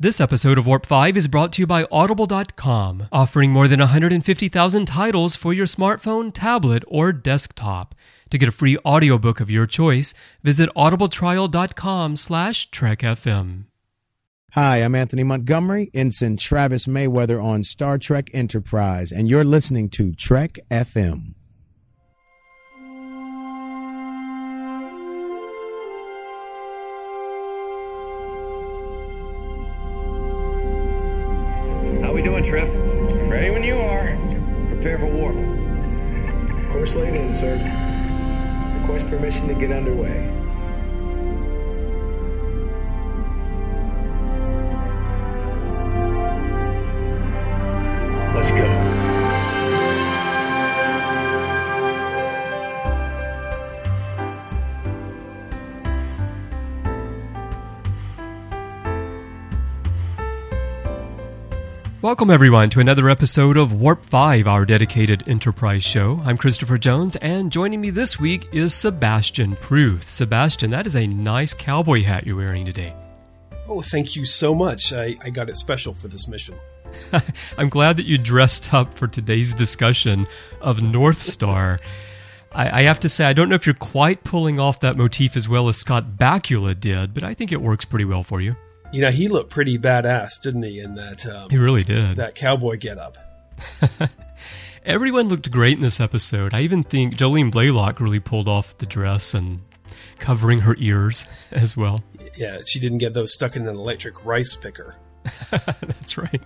This episode of Warp 5 is brought to you by Audible.com, offering more than 150,000 titles for your smartphone, tablet, or desktop. To get a free audiobook of your choice, visit audibletrial.com slash trekfm. Hi, I'm Anthony Montgomery, Ensign Travis Mayweather on Star Trek Enterprise, and you're listening to Trek FM. Sir. Request permission to get underway. Let's go. Welcome, everyone, to another episode of Warp 5, our dedicated Enterprise show. I'm Christopher Jones, and joining me this week is Sebastian Prooth. Sebastian, that is a nice cowboy hat you're wearing today. Oh, thank you so much. I, I got it special for this mission. I'm glad that you dressed up for today's discussion of North Star. I, I have to say, I don't know if you're quite pulling off that motif as well as Scott Bakula did, but I think it works pretty well for you. You know, he looked pretty badass, didn't he, in that um, He really did. that cowboy getup? Everyone looked great in this episode. I even think Jolene Blalock really pulled off the dress and covering her ears as well. Yeah, she didn't get those stuck in an electric rice picker. That's right.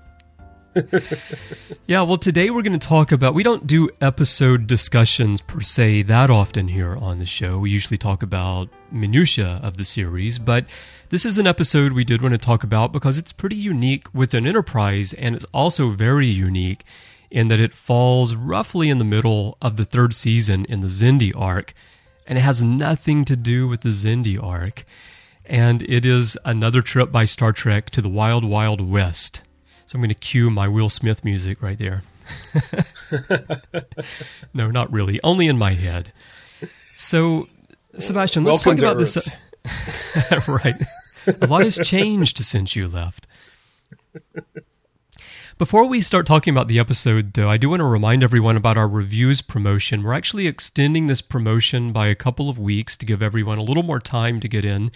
yeah, well, today we're going to talk about. We don't do episode discussions per se that often here on the show. We usually talk about minutiae of the series, but this is an episode we did want to talk about because it's pretty unique within Enterprise, and it's also very unique in that it falls roughly in the middle of the third season in the Xindi arc, and it has nothing to do with the Xindi arc. And it is another trip by Star Trek to the Wild Wild West. So I'm going to cue my Will Smith music right there. no, not really. Only in my head. So, Sebastian, let's Welcome talk about this. right. A lot has changed since you left. Before we start talking about the episode, though, I do want to remind everyone about our reviews promotion. We're actually extending this promotion by a couple of weeks to give everyone a little more time to get in,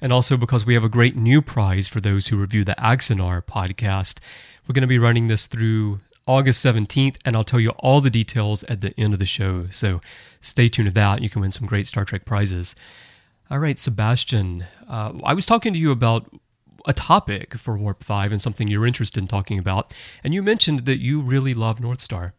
and also because we have a great new prize for those who review the Axanar podcast. We're going to be running this through August 17th, and I'll tell you all the details at the end of the show. So stay tuned to that. You can win some great Star Trek prizes. All right, Sebastian, uh, I was talking to you about a topic for Warp 5 and something you're interested in talking about, and you mentioned that you really love North Star.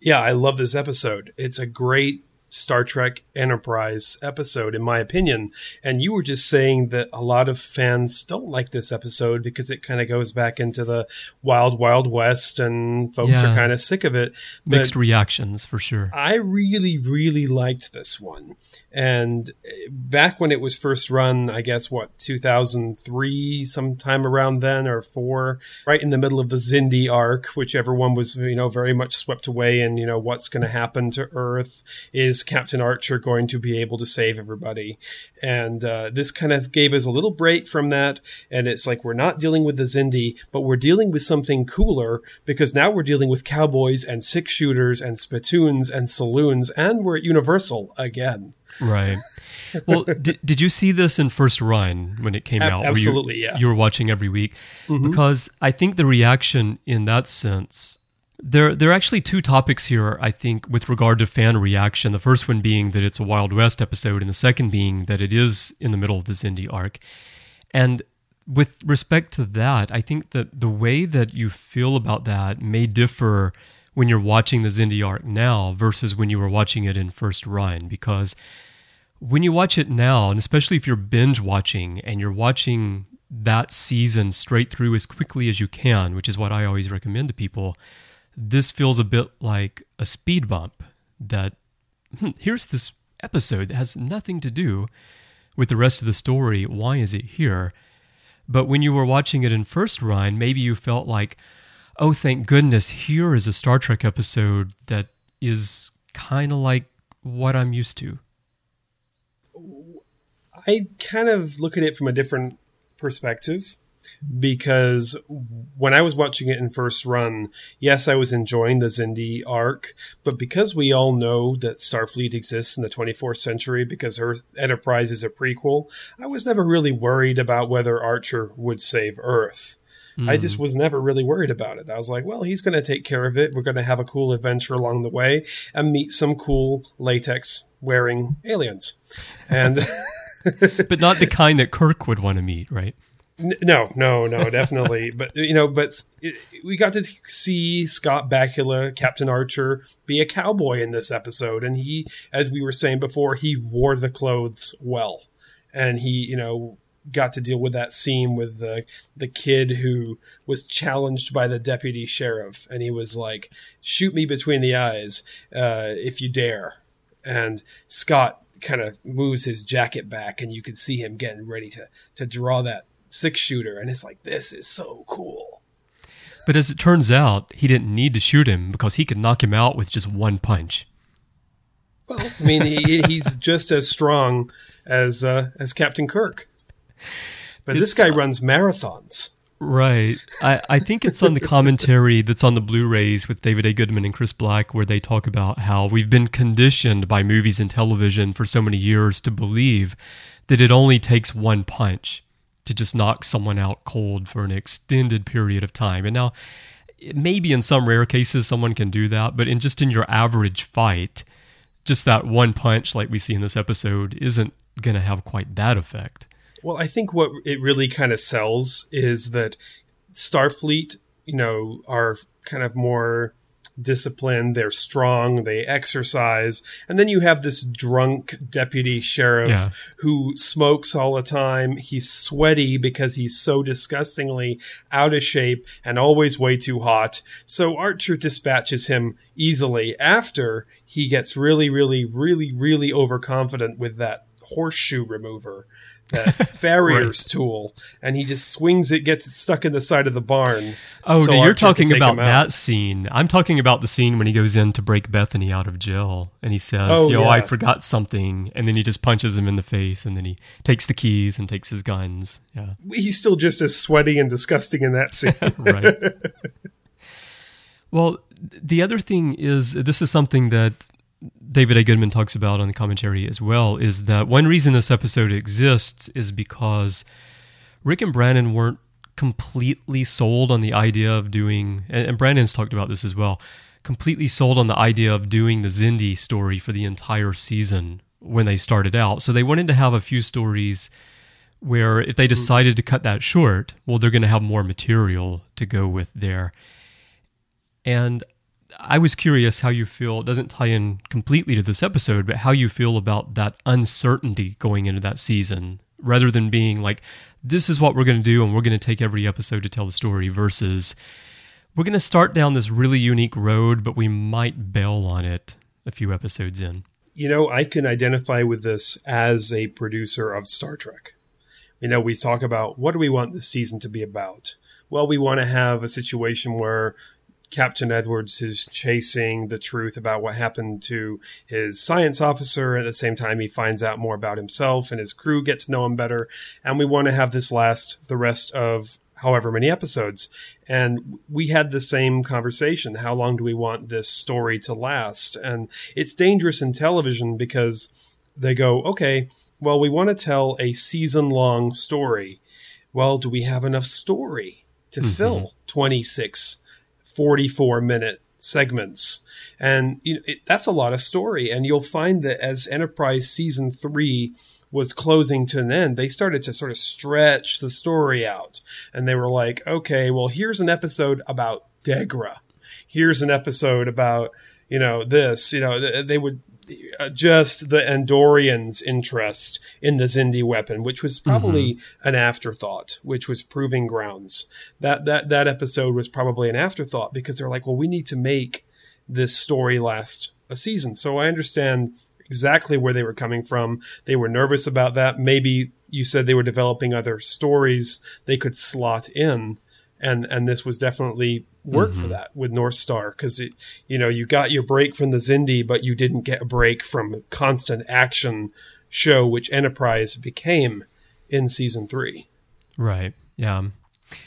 Yeah, I love this episode. It's a great Star Trek Enterprise episode, in my opinion. And you were just saying that a lot of fans don't like this episode because it kind of goes back into the wild, wild west, and folks Yeah. are kind of sick of it. But Mixed reactions for sure. I really, really liked this one. And uh, back when it was first run, I guess, what, 2003, sometime around then, or four, right in the middle of the Xindi arc, which everyone was, you know, very much swept away and, you know, what's going to happen to Earth? Is Captain Archer going to be able to save everybody? And uh, this kind of gave us a little break from that. And it's like, we're not dealing with the Xindi, but we're dealing with something cooler because now we're dealing with cowboys and six shooters and spittoons and saloons, and we're at Universal again. Right. Well, did, did you see this in first run when it came Ab- out? Were you- absolutely, yeah. Mm-hmm. You were watching every week because I think the reaction in that sense. There, there are actually two topics here, I think, with regard to fan reaction. The first one being that it's a Wild West episode, and the second being that it is in the middle of the Xindi arc. And with respect to that, I think that the way that you feel about that may differ when you're watching the Xindi arc now versus when you were watching it in first run. Because when you watch it now, and especially if you're binge watching and you're watching that season straight through as quickly as you can, which is what I always recommend to people, this feels a bit like a speed bump that hmm, here's this episode that has nothing to do with the rest of the story. Why is it here? But when you were watching it in first run, maybe you felt like, oh, thank goodness, here is a Star Trek episode that is kind of like what I'm used to. I kind of look at it from a different perspective. Because when I was watching it in first run, yes, I was enjoying the Xindi arc, but because we all know that Starfleet exists in the 24th century because Earth Enterprise is a prequel, I was never really worried about whether Archer would save Earth. Mm. I just was never really worried about it. I was like, well, he's going to take care of it. We're going to have a cool adventure along the way and meet some cool latex wearing aliens. And but not the kind that Kirk would want to meet, right? No, no, no, definitely. but you know, but we got to see Scott Bakula, Captain Archer, be a cowboy in this episode, and he, as we were saying before, he wore the clothes well, and he, you know, got to deal with that scene with the the kid who was challenged by the deputy sheriff, and he was like, "Shoot me between the eyes uh, if you dare," and Scott kind of moves his jacket back, and you can see him getting ready to to draw that six shooter, and it's like this is so cool. But as it turns out, he didn't need to shoot him because he could knock him out with just one punch. Well, I mean, he, he's just as strong as uh, as Captain Kirk. But it's, this guy runs marathons. Right. I, I think it's on the commentary that's on the Blu rays with David A. Goodman and Chris Black, where they talk about how we've been conditioned by movies and television for so many years to believe that it only takes one punch to just knock someone out cold for an extended period of time. And now, maybe in some rare cases, someone can do that, but in just in your average fight, just that one punch, like we see in this episode, isn't going to have quite that effect. Well, I think what it really kind of sells is that Starfleet, you know, are kind of more disciplined, they're strong, they exercise. And then you have this drunk deputy sheriff yeah. who smokes all the time. He's sweaty because he's so disgustingly out of shape and always way too hot. So Archer dispatches him easily after he gets really, really, really, really overconfident with that horseshoe remover that uh, farrier's right. tool, and he just swings it, gets it stuck in the side of the barn. Oh, so no, you're talking about that scene. I'm talking about the scene when he goes in to break Bethany out of jail, and he says, oh, "Yo, yeah. I forgot something," and then he just punches him in the face, and then he takes the keys and takes his guns. Yeah, he's still just as sweaty and disgusting in that scene, right? well, the other thing is this is something that David A. Goodman talks about on the commentary as well is that one reason this episode exists is because Rick and Brandon weren't completely sold on the idea of doing, and Brandon's talked about this as well, completely sold on the idea of doing the Xindi story for the entire season when they started out. So they wanted to have a few stories where if they mm-hmm. decided to cut that short, well, they're going to have more material to go with there. And I was curious how you feel. It doesn't tie in completely to this episode, but how you feel about that uncertainty going into that season, rather than being like, "This is what we're going to do, and we're going to take every episode to tell the story," versus we're going to start down this really unique road, but we might bail on it a few episodes in. You know, I can identify with this as a producer of Star Trek. You know, we talk about what do we want this season to be about? Well, we want to have a situation where Captain Edwards is chasing the truth about what happened to his science officer. At the same time, he finds out more about himself and his crew get to know him better. And we want to have this last the rest of however many episodes. And we had the same conversation. How long do we want this story to last? And it's dangerous in television because they go, okay, well, we want to tell a season long story. Well, do we have enough story to mm-hmm. fill 26 44 minute segments. And you know, it, that's a lot of story. And you'll find that as Enterprise season three was closing to an end, they started to sort of stretch the story out. And they were like, okay, well, here's an episode about Degra. Here's an episode about, you know, this, you know, they would just the Andorians' interest in the Xindi weapon, which was probably mm-hmm. an afterthought, which was proving grounds. That that that episode was probably an afterthought because they're like, well, we need to make this story last a season. So I understand exactly where they were coming from. They were nervous about that. Maybe you said they were developing other stories they could slot in and and this was definitely work mm-hmm. for that with North Star because it you know you got your break from the Xindi, but you didn't get a break from constant action show, which Enterprise became in season three. Right. Yeah.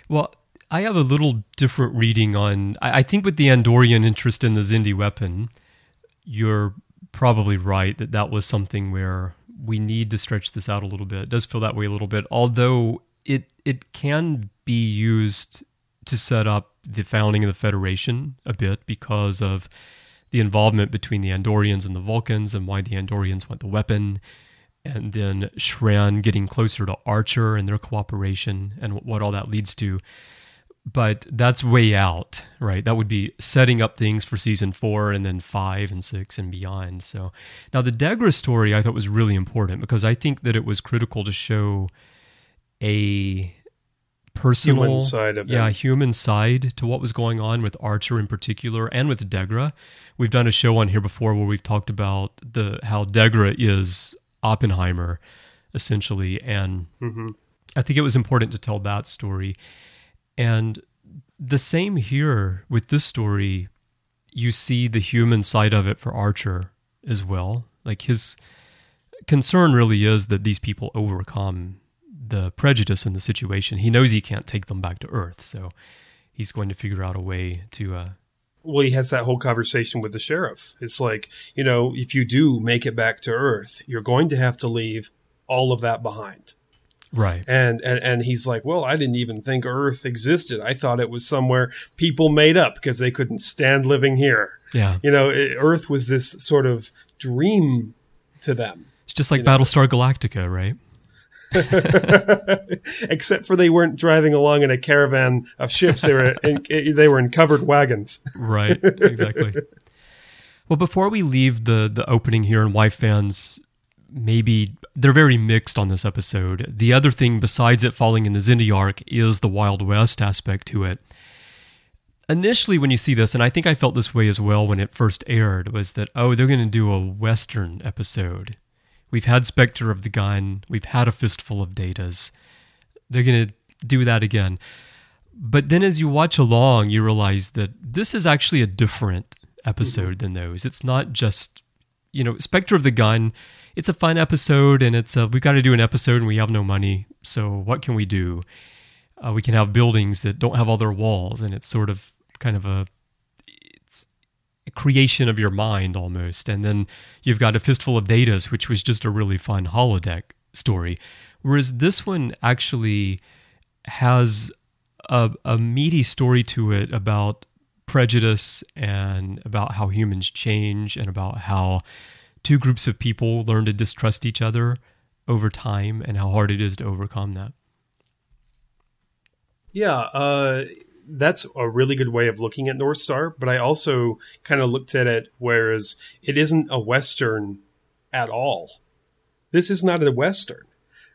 Well, I have a little different reading on. I, I think with the Andorian interest in the Xindi weapon, you're probably right that that was something where we need to stretch this out a little bit. It does feel that way a little bit, although it it can be used to set up the founding of the Federation a bit because of the involvement between the Andorians and the Vulcans and why the Andorians want the weapon, and then Shran getting closer to Archer and their cooperation and what all that leads to. But that's way out, right? That would be setting up things for season four and then five and six and beyond. So now the Degra story I thought was really important because I think that it was critical to show a personal Human side of yeah him. human side to what was going on with Archer in particular and with Degra. We've done a show on here before where we've talked about the how Degra is Oppenheimer essentially and mm-hmm. I think it was important to tell that story. And the same here with this story, you see the human side of it for Archer as well. Like his concern really is that these people overcome the prejudice in the situation. He knows he can't take them back to Earth, so he's going to figure out a way to. Uh, well, he has that whole conversation with the sheriff. It's like, you know, if you do make it back to Earth, you're going to have to leave all of that behind. right. And, and and he's like, well, I didn't even think Earth existed. I thought it was somewhere people made up because they couldn't stand living here. Yeah. You know, it, Earth was this sort of dream to them. It's just like Battlestar Galactica, right? Except for they weren't driving along in a caravan of ships; they were in, they were in covered wagons. Right. Exactly. well, before we leave the the opening here and why fans maybe they're very mixed on this episode. The other thing besides it falling in the Xindi arc is the Wild West aspect to it. Initially, when you see this, and I think I felt this way as well when it first aired, was that, oh, they're going to do a Western episode. We've had Spectre of the Gun, we've had a Fistful of Datas. They're going to do that again. But then as you watch along, you realize that this is actually a different episode than those. It's not just, you know, Spectre of the Gun. It's a fun episode, and it's a, we got to do an episode, and we have no money. So what can we do? Uh, we can have buildings that don't have all their walls, and it's sort of kind of a creation of your mind almost. And then you've got a fistful of datas, which was just a really fun holodeck story. Whereas this one actually has a, a meaty story to it about prejudice and about how humans change and about how two groups of people learn to distrust each other over time and how hard it is to overcome that. Yeah, uh, that's a really good way of looking at North Star. But I also kind of looked at it whereas it isn't a Western at all. This is not a Western.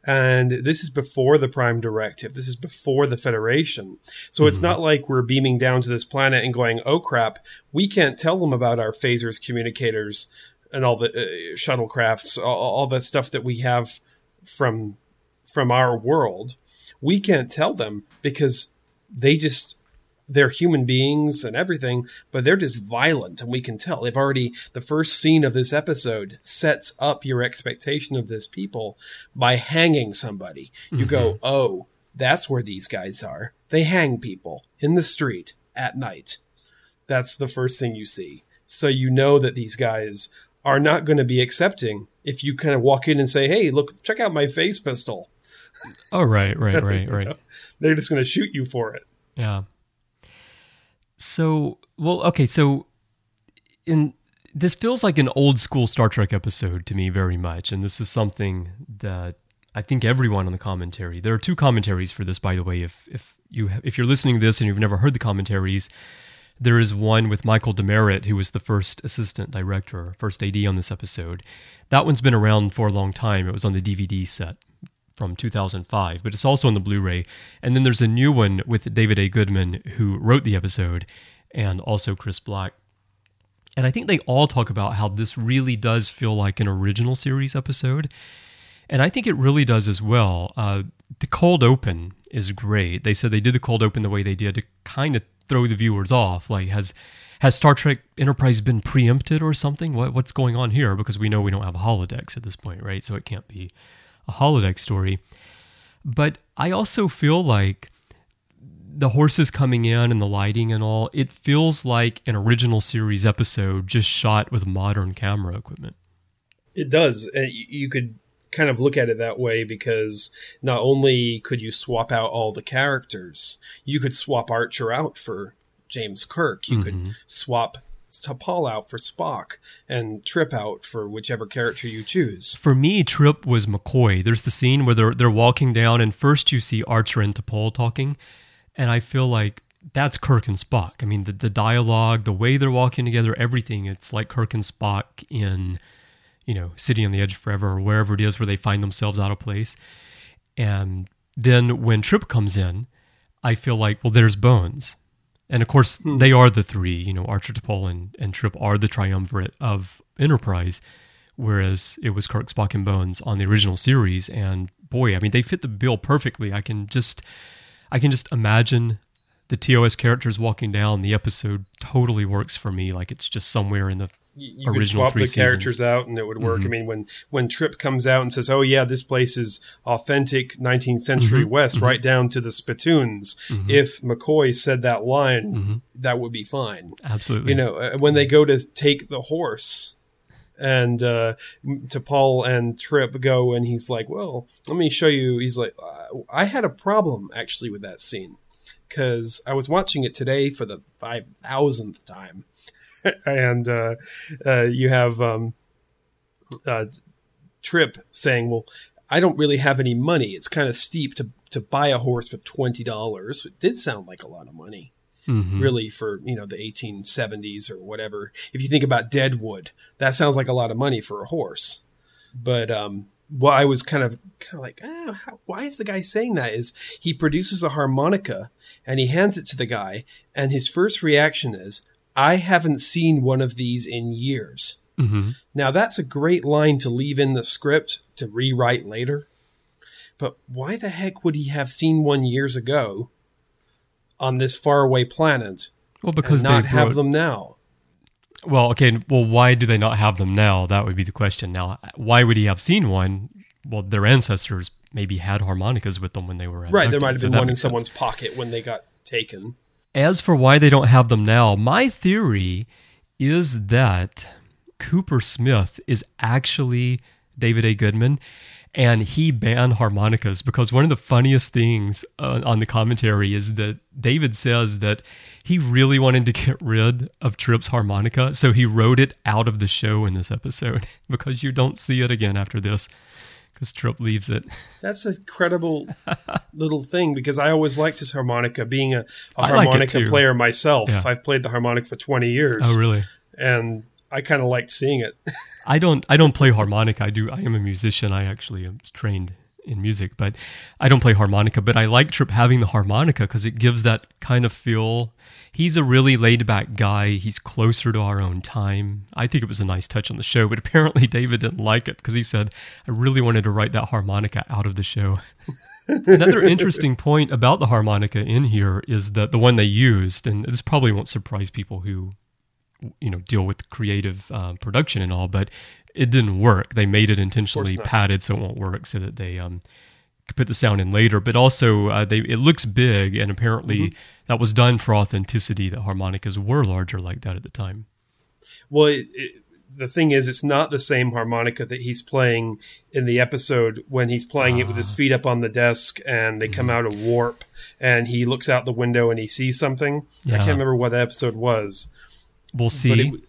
And this is before the Prime Directive. This is before the Federation. So it's not like we're beaming down to this planet and going, oh crap, we can't tell them about our phasers, communicators, and all the uh, shuttlecrafts, all, all that stuff that we have from from our world. We can't tell them because they just they're human beings and everything, but they're just violent, and we can tell. They've already the first scene of this episode sets up your expectation of this people by hanging somebody. You go, mm-hmm. oh, that's where these guys are. They hang people in the street at night. That's the first thing you see. So you know that these guys are not going to be accepting if you kind of walk in and say, "Hey, look, check out my phase pistol." Oh, right, right, right, right. They're just going to shoot you for it. Yeah. So, well, okay, so in this feels like an old school Star Trek episode to me very much, and this is something that I think everyone on the commentary. There are two commentaries for this, by the way. If if you if you're listening to this and you've never heard the commentaries, there is one with Michael DeMeritt, who was the first assistant director, first AD on this episode. That one's been around for a long time. It was on the DVD set from 2005, but it's also on the Blu-ray. And then there's a new one with David A. Goodman, who wrote the episode, and also Chris Black. And I think they all talk about how this really does feel like an original series episode. And I think it really does as well. Uh, the cold open is great. They said they did the cold open the way they did to kind of throw the viewers off. Like, has has Star Trek Enterprise been preempted or something? What what's going on here? Because we know we don't have holodecks at this point, right? So it can't be a holodeck story. But I also feel like the horses coming in and the lighting and all, it feels like an original series episode just shot with modern camera equipment. It does. And you could kind of look at it that way because not only could you swap out all the characters, you could swap Archer out for James Kirk. You mm-hmm. could swap T'Pol out for Spock and Trip out for whichever character you choose. For me, Trip was McCoy. There's the scene where they're they're walking down, and first you see Archer and T'Pol talking, and I feel like that's Kirk and Spock. I mean, the the dialogue, the way they're walking together, everything. It's like Kirk and Spock in, you know, City on the Edge Forever or wherever it is where they find themselves out of place. And then when Trip comes in, I feel like, well, there's Bones and of course, hmm. they are the three. You know, Archer, T'Pol, and, and Trip are the triumvirate of Enterprise, whereas it was Kirk, Spock, and Bones on the original series. And boy, I mean, they fit the bill perfectly. I can just, I can just imagine the TOS characters walking down. The episode totally works for me. Like it's just somewhere in the you could swap the characters seasons. out and it would work. Mm-hmm. I mean, when when Trip comes out and says, "Oh yeah, this place is authentic 19th century mm-hmm. West, mm-hmm. right down to the spittoons," mm-hmm. if McCoy said that line, mm-hmm. that would be fine. Absolutely. You know, uh, when they go to take the horse. And uh, T'Pol and Trip go, and he's like, "Well, let me show you." He's like, "I had a problem actually with that scene because I was watching it today for the five thousandth time, and uh, uh, you have um, uh, Trip saying, "Well, I don't really have any money. It's kind of steep to to buy a horse for twenty dollars." It did sound like a lot of money. Mm-hmm. Really, for you know the 1870s or whatever. If you think about Deadwood, that sounds like a lot of money for a horse. But um, what I was kind of kind of like, oh, how, why is the guy saying that? Is he produces a harmonica and he hands it to the guy, and his first reaction is, I haven't seen one of these in years. Mm-hmm. Now, that's a great line to leave in the script to rewrite later. But why the heck would he have seen one years ago on this faraway planet? Well, because not they have them now. Well, okay. Well, why do they not have them now? That would be the question. Now, why would he have seen one? Well, their ancestors maybe had harmonicas with them when they were right. There might have been so one in sense. someone's pocket when they got taken. As for why they don't have them now, my theory is that Cooper Smith is actually David A. Goodman and he banned harmonicas because one of the funniest things uh, on the commentary is that David says that he really wanted to get rid of Trip's harmonica, so he wrote it out of the show in this episode because you don't see it again after this because Trip leaves it. That's a credible little thing because I always liked his harmonica. Being a, a harmonica like player myself, yeah. I've played the harmonica for twenty years. Oh, really? And I kind of liked seeing it. I don't. I don't play harmonica. I do. I am a musician. I actually am trained in music, but I don't play harmonica. But I like Trip having the harmonica because it gives that kind of feel he's a really laid back guy. He's closer to our own time. I think it was a nice touch on the show, but apparently David didn't like it because he said, I really wanted to write that harmonica out of the show. Another interesting point about the harmonica in here is that the one they used, and this probably won't surprise people who, you know, deal with creative uh, production and all, but it didn't work. They made it intentionally padded so it won't work, so that they um, could put the sound in later, but also uh, they it looks big, and apparently mm-hmm. that was done for authenticity. That harmonicas were larger like that at the time. Well, it, it, the thing is, it's not the same harmonica that he's playing in the episode when he's playing it with his ah. feet up on the desk, and they mm-hmm. come out of warp, and he looks out the window and he sees something. Yeah. I can't remember what the episode was. We'll see.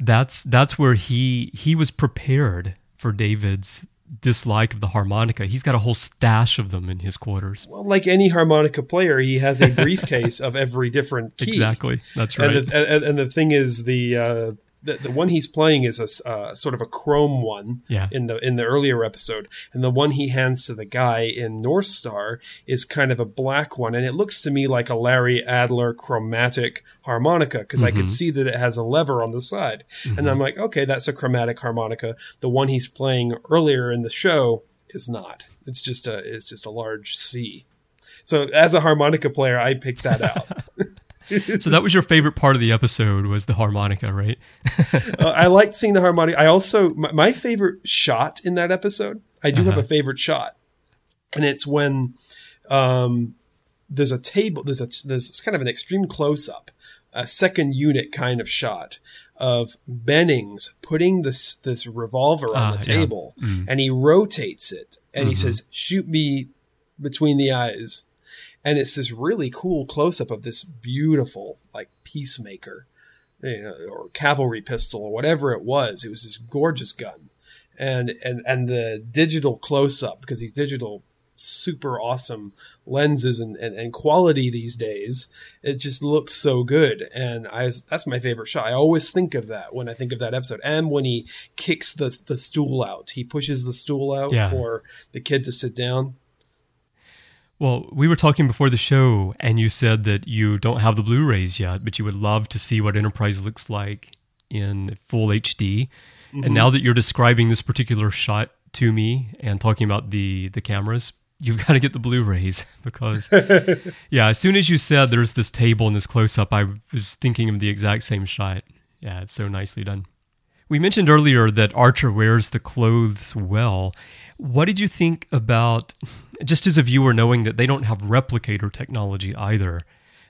That's that's where he he was prepared for David's dislike of the harmonica. He's got a whole stash of them in his quarters. Well, like any harmonica player, he has a briefcase of every different key. Exactly, that's right. And the, and, and the thing is, the uh, the, the one he's playing is a uh, sort of a chrome one yeah. in the in the earlier episode, and the one he hands to the guy in North Star is kind of a black one, and it looks to me like a Larry Adler chromatic harmonica because mm-hmm. I could mm-hmm. see that it has a lever on the side, mm-hmm. and I'm like, okay, that's a chromatic harmonica. The one he's playing earlier in the show is not. It's just a it's just a large C. So as a harmonica player, I picked that out. so that was your favorite part of the episode was the harmonica, right? uh, I liked seeing the harmonica. I also my, my, favorite shot in that episode. I do uh-huh. have a favorite shot, and it's when um, there's a table. There's a there's kind of an extreme close up, a second unit kind of shot of Bennings putting this this revolver on Ah, the yeah. table, and he rotates it, and he Mhm. says, "Shoot me between the eyes." And it's this really cool close up of this beautiful like peacemaker, you know, or cavalry pistol or whatever it was. It was this gorgeous gun, and and and the digital close up because these digital super awesome lenses and, and, and quality these days it just looks so good. And i that's my favorite shot. I always think of that when i think of that episode. And when he kicks the, the stool out. He pushes the stool out Yeah. for the kid to sit down Well, we were talking before the show, and you said that you don't have the Blu rays yet, but you would love to see what Enterprise looks like in full HD. And mm-hmm. now that you're describing this particular shot to me and talking about the, the cameras, you've got to get the Blu rays because, yeah, as soon as you said there's this table and this close up, I was thinking of the exact same shot. Yeah, it's so nicely done. We mentioned earlier that Archer wears the clothes well. What did you think about, just as a viewer, knowing that they don't have replicator technology either?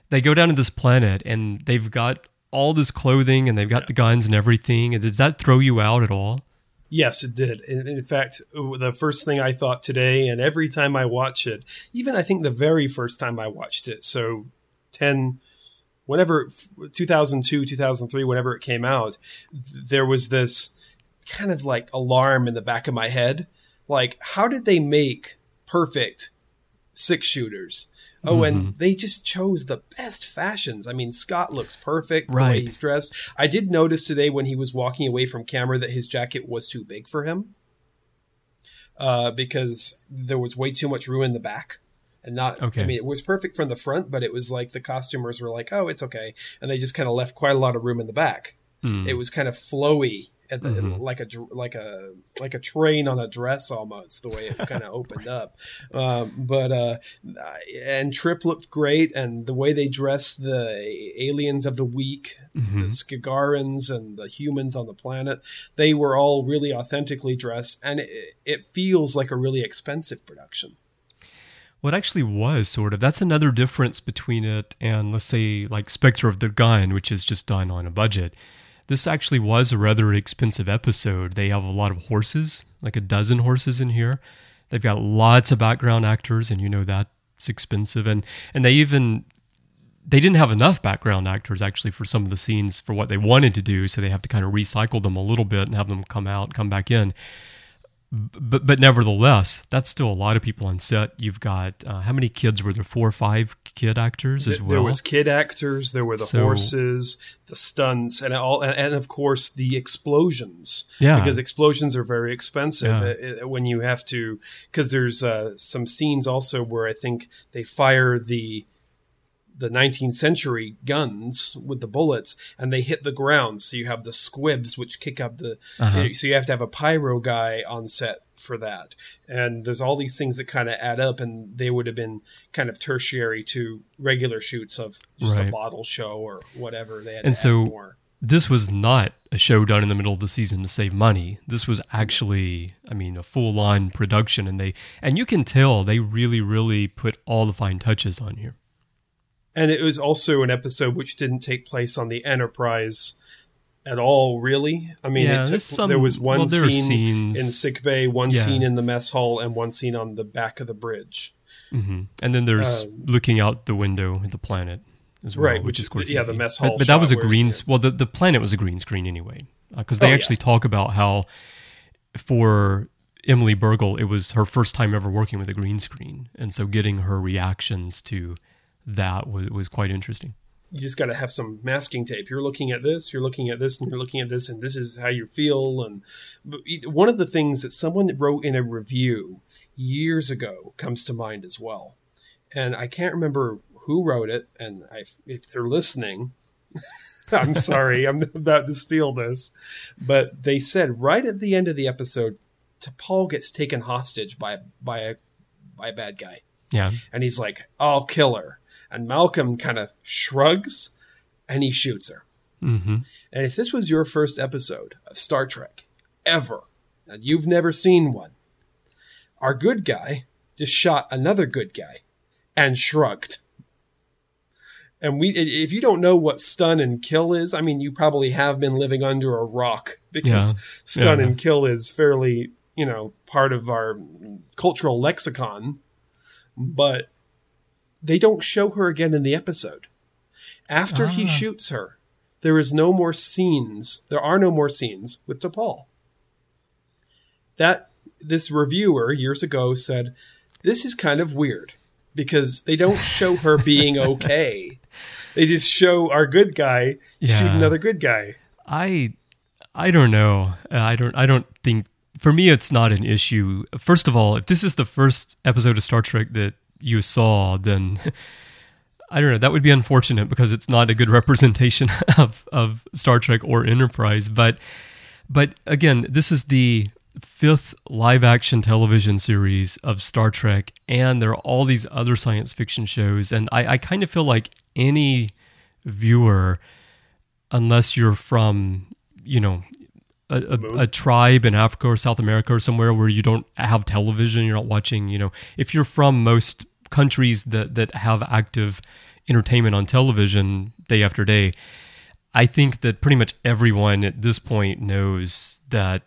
They go down to this planet and they've got all this clothing and they've got the guns and everything. And Does that throw you out at all? Yes, it did. In, in fact, the first thing I thought today, and every time I watch it, even I think the very first time I watched it, so 10, whenever, 2002, 2003, whenever it came out, th- there was this kind of like alarm in the back of my head. Like, how did they make perfect six shooters? Oh, and they just chose the best fashions. I mean, Scott looks perfect the way Right. he's dressed. I did notice today when he was walking away from camera that his jacket was too big for him uh, because there was way too much room in the back. And not, Okay. I mean, it was perfect from the front, but it was like the costumers were like, oh, it's okay. And they just kind of left quite a lot of room in the back. Hmm. It was kind of flowy. The, like a like a like a train on a dress almost the way it kind of opened up, um, but uh, and Trip looked great and the way they dressed the aliens of the week, the Skagarans and the humans on the planet, they were all really authentically dressed and it, it feels like a really expensive production. What actually was sort of that's another difference between it and let's say like Spectre of the Gun, which is just done on a budget. This actually was a rather expensive episode. They have a lot of horses, like a dozen horses in here. They've got lots of background actors, and you know that's expensive. And and they even they didn't have enough background actors actually for some of the scenes for what they wanted to do, so they have to kind of recycle them a little bit and have them come out, come back in but but nevertheless, that's still a lot of people on set. You've got uh, how many kids were there? Four or five kid actors as well. There was kid actors, there were the So- horses, the stunts, and all, and, and of course the explosions. Yeah. because explosions are very expensive Yeah. uh, uh, when you have to. Because there's uh, some scenes also where I think they fire the the 19th century guns with the bullets and they hit the ground so you have the squibs which kick up the Uh-huh. so you have to have a pyro guy on set for that and there's all these things that kind of add up and they would have been kind of tertiary to regular shoots of just a Right. bottle show or whatever they had And to so- more this was not a show done in the middle of the season to save money. This was actually, I mean, a full on production, and they and you can tell they really, really put all the fine touches on here. And it was also an episode which didn't take place on the enterprise at all really i mean Yeah, it took, some- there was one well, there scene in sick bay one Yeah. scene in the mess hall and one scene on the back of the bridge hmm And then there's Um, looking out the window at the planet as well, Right, which, which is of course yeah, easy. the mess But- hall But, that was a green. yeah. Well, the the planet was a green screen anyway, because they Oh, yeah. actually talk about how for Emily Bergl, it was her first time ever working with a green screen, and so getting her reactions to that was was quite interesting. you just got to have some masking tape. You're looking at this, you're looking at this, and you're looking at this, and this is how you feel. And one of the things that someone wrote in a review years ago comes to mind as well. And I can't remember who wrote it. And I, if they're listening, I'm sorry, I'm about to steal this. But they said right at the end of the episode, T'Pol gets taken hostage by by a by a bad guy Yeah, and he's like, "I'll kill her." And Malcolm kind of shrugs and he shoots her. hmm And if this was your first episode of Star Trek ever, and you've never seen one, our good guy just shot another good guy and shrugged. And we, if you don't know what stun and kill is, I mean, you probably have been living under a rock because Yeah. stun Yeah. and kill is fairly, you know, part of our cultural lexicon. But they don't show her again in the episode. After he Ah. shoots her, there is no more scenes. There are no more scenes with T'Pol. That this reviewer years ago said, "This is kind of weird because they don't show her being okay. They just show our good guy shoot another good guy." I I don't know. Uh, I don't I don't think for me it's not an issue. First of all, if this is the first episode of Star Trek that you saw, then I don't know, that would be unfortunate because it's not a good representation of of Star Trek or Enterprise, but but again, this is the fifth live action television series of Star Trek, and there are all these other science fiction shows. And I, I kind of feel like any viewer, unless you're from, you know, a, a, a tribe in Africa or South America or somewhere where you don't have television, you're not watching, you know, if you're from most countries that, that have active entertainment on television day after day, I think that pretty much everyone at this point knows that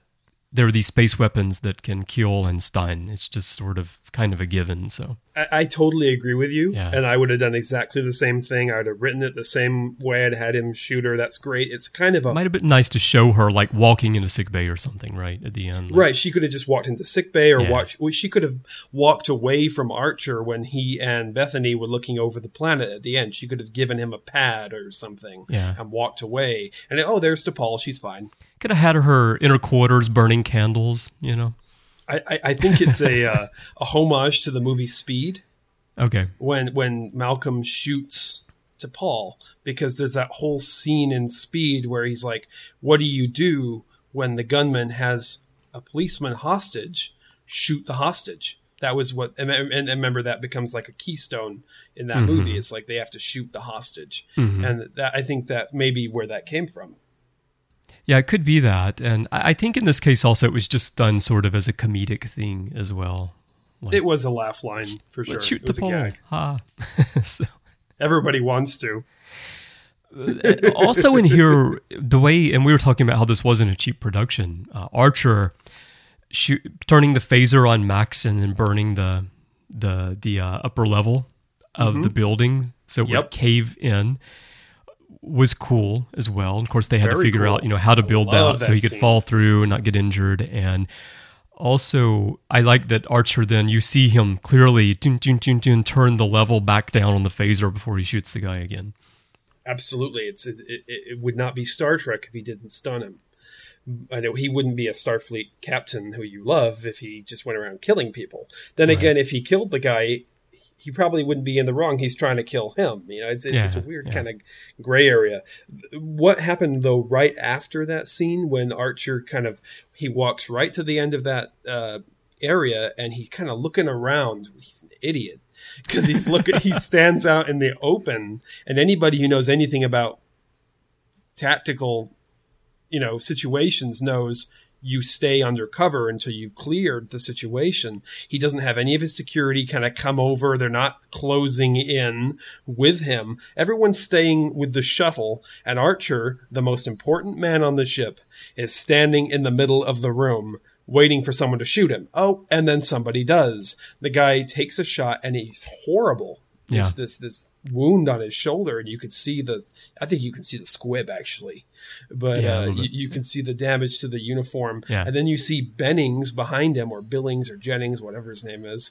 there are these space weapons that can kill and stun. It's just sort of kind of a given. So I, I totally agree with you, Yeah. and I would have done exactly the same thing. I'd have written it the same way. I'd had him shoot her. That's great. It's kind of a might have been nice to show her like walking into sick bay or something, right? At the end. Like, Right, she could have just walked into sick bay or Yeah. watched. Well, she could have walked away from Archer when he and Bethany were looking over the planet at the end. She could have given him a pad or something Yeah. and walked away. And oh, there's T'Pol. She's fine. Could have had her in her quarters burning candles, you know? I, I, think it's a uh, a homage to the movie Speed Okay. when when Malcolm shoots T'Pol because there's that whole scene in Speed where he's like, "What do you do when the gunman has a policeman hostage? Shoot the hostage." That was what, and, and, and remember that becomes like a keystone in that movie. It's like they have to shoot the hostage, and that I think that may be where that came from. Yeah, it could be that. And I think in this case also it was just done sort of as a comedic thing as well. Like, It was a laugh line for sure. shoot the pole. Ha. so, Everybody wants to. also in here, the way, and we were talking about how this wasn't a cheap production. Uh, Archer shoot, turning the phaser on Max and then burning the the the uh, upper level of the building so it would Mm-hmm. Cave in was cool as well. And Of course, they had to figure cool. out you know how to build Love that so he that could fall through and not get injured and. Also, I like that Archer. Then you see him clearly dun, dun, dun, turn the level back down on the phaser before he shoots the guy again. Absolutely, it's it, it, it would not be Star Trek if he didn't stun him. I know he wouldn't be a Starfleet captain who you love if he just went around killing people. Then again, if he killed the guy, he probably wouldn't be in the wrong. He's trying to kill him. You know, it's it's, it's a weird yeah. kind of gray area. What happened though right after that scene when Archer kind of he walks right to the end of that uh, area and he kind of looking around. He's an idiot because he's looking. he stands out in the open, and anybody who knows anything about tactical, you know, situations knows you stay undercover until you've cleared the situation. He doesn't have any of his security kind of come over. They're not closing in with him. Everyone's staying with the shuttle, and Archer, the most important man on the ship, is standing in the middle of the room waiting for someone to shoot him. Oh, and then somebody does. The guy takes a shot and he's horrible. Yeah. this this wound on his shoulder and you could see the I think you can see the squib actually. But Yeah, uh, you, you can see the damage to the uniform. Yeah. And then you see Bennings behind him or Billings or Jennings, whatever his name is.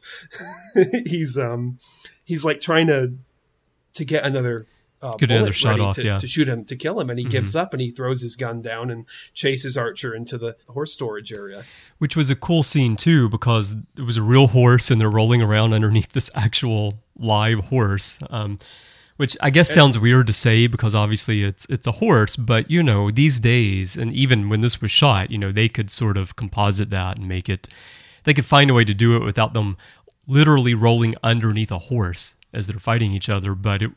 he's um he's like trying to to get another uh, Get another bullet shot ready off, to, yeah. Mm-hmm. to shoot him to kill him and he gives up and he throws his gun down and chases Archer into the horse storage area. which was a cool scene too because it was a real horse and they're rolling around underneath this actual live horse um, which i guess sounds weird to say because obviously it's it's a horse but you know these days and even when this was shot you know they could sort of composite that and make it they could find a way to do it without them literally rolling underneath a horse as they're fighting each other but it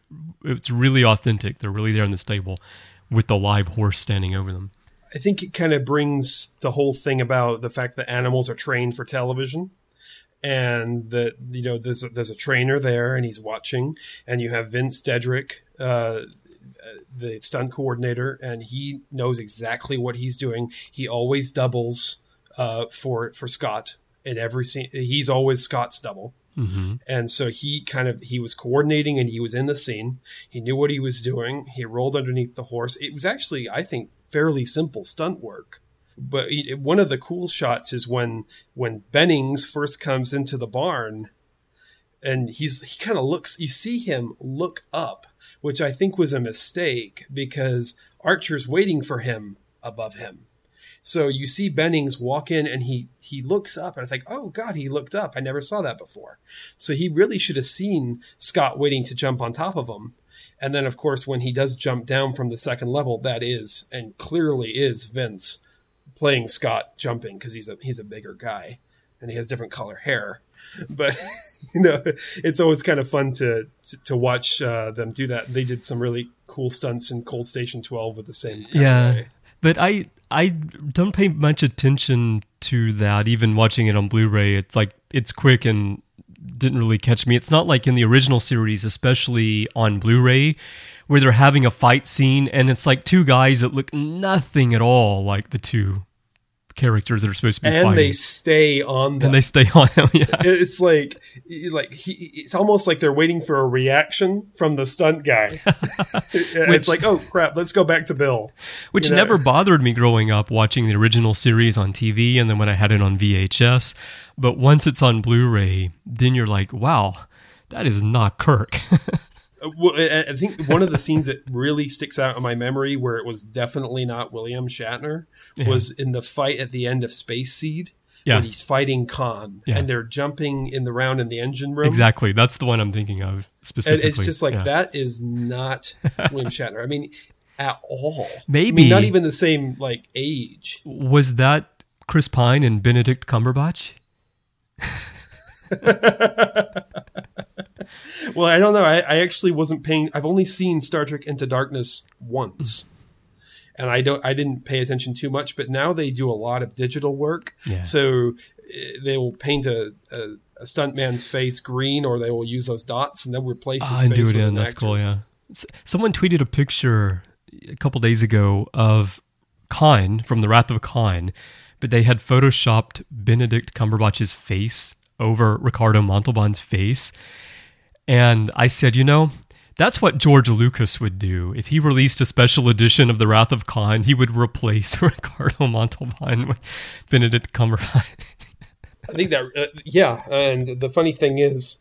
it's really authentic. They're really there in the stable with the live horse standing over them. I think it kind of brings the whole thing about the fact that animals are trained for television and that you know there's a, there's a trainer there and he's watching and you have Vince Deadrick uh, the stunt coordinator, and he knows exactly what he's doing. He always doubles uh, for for Scott in every scene. He's always Scott's double. Mm-hmm. And so he kind of he was coordinating and he was in the scene. He knew what he was doing. He rolled underneath the horse. It was actually, I think, fairly simple stunt work. But one of the cool shots is when when Bennings first comes into the barn, and he's he kind of looks. You see him look up, which I think was a mistake because Archer's waiting for him above him. So you see Bennings walk in and he he looks up and I think, oh God, he looked up. I never saw that before. So he really should have seen Scott waiting to jump on top of him. And then of course when he does jump down from the second level, that is and clearly is Vince playing Scott jumping because he's a he's a bigger guy and he has different color hair. But you know, it's always kind of fun to to watch uh, them do that. They did some really cool stunts in Cold Station 12 with the same. yeah, way. but I I don't pay much attention to that. Even watching it on Blu-ray, it's like it's quick and didn't really catch me. It's not like in the original series, especially on Blu-ray, where they're having a fight scene and it's like two guys that look nothing at all like the two characters that are supposed to be and fighting. they stay on them. and they stay on him. Yeah. it's like like he, it's almost like they're waiting for a reaction from the stunt guy. it's like, oh crap, let's go back to Bill. Which You know? never bothered me growing up watching the original series on TV and then when I had it on VHS. But once it's on Blu ray, then you're like, wow, that is not Kirk. Well, I I think one of the scenes that really sticks out in my memory, where it was definitely not William Shatner, was in the fight at the end of Space Seed. Yeah. When he's fighting Khan Yeah. and they're jumping in the round in the engine room. exactly. That's the one I'm thinking of specifically. And it's just like Yeah. that is not William Shatner. I mean, at all. I Maybe. mean, not even the same like age. Was that Chris Pine and Benedict Cumberbatch? Well, I don't know. I, I actually wasn't paying. I've only seen Star Trek Into Darkness once, and I don't. I didn't pay attention too much. But now they do a lot of digital work. Yeah. So eh, they will paint a, a, a stuntman's face green, or they will use those dots, and they'll replace his and face do it with in. an That's actor. cool. Yeah. Someone tweeted a picture a couple days ago of Khan from The Wrath of Khan, but they had photoshopped Benedict Cumberbatch's face over Ricardo Montalban's face. And I said, you know, that's what George Lucas would do. If he released a special edition of The Wrath of Kine, he would replace Ricardo Montalban with Benedict Cumberbatch. I think that, uh, yeah. And the funny thing is,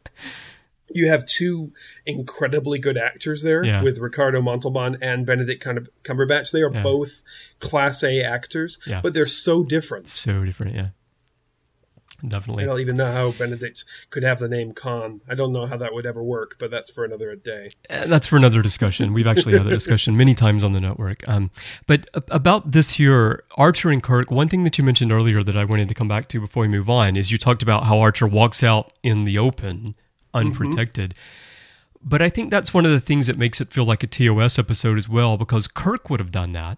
you have two incredibly good actors there Yeah. with Ricardo Montalban and Benedict Cum- Cumberbatch. They are Yeah. both Class A actors, Yeah. but they're so different. so different, yeah. I don't even know how Benedict could have the name Khan. I don't know how that would ever work, but that's for another day. Uh, That's for another discussion. We've actually had that discussion many times on the network. Um, but about this here, Archer and Kirk, one thing that you mentioned earlier that I wanted to come back to before we move on is you talked about how Archer walks out in the open, unprotected. But I think that's one of the things that makes it feel like a TOS episode as well, because Kirk would have done that.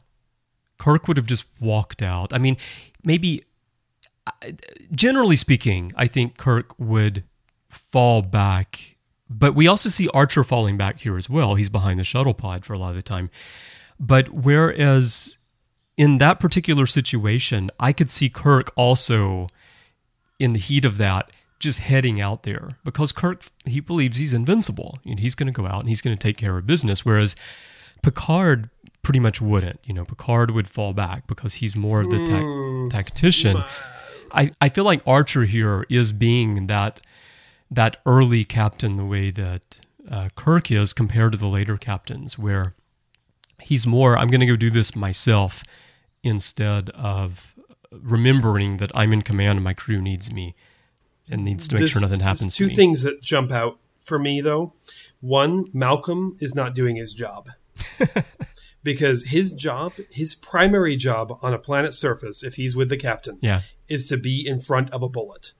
Kirk would have just walked out. I mean, maybe generally speaking, I think Kirk would fall back. But we also see Archer falling back here as well. He's behind the shuttle pod for a lot of the time. But whereas in that particular situation, I could see Kirk also in the heat of that just heading out there because Kirk he believes he's invincible and he's going to go out and he's going to take care of business whereas Picard pretty much wouldn't you know Picard would fall back because he's more of the tac- hmm. tactician I, I feel like Archer here is being that that early captain the way that uh, Kirk is compared to the later captains where he's more I'm going to go do this myself instead of remembering that I'm in command and my crew needs me and needs to make This- sure nothing happens Two to me. things that jump out for me, though. One, Malcolm is not doing his job. because his job, his primary job on a planet's surface, if he's with the captain, Yeah. is to be in front of a bullet.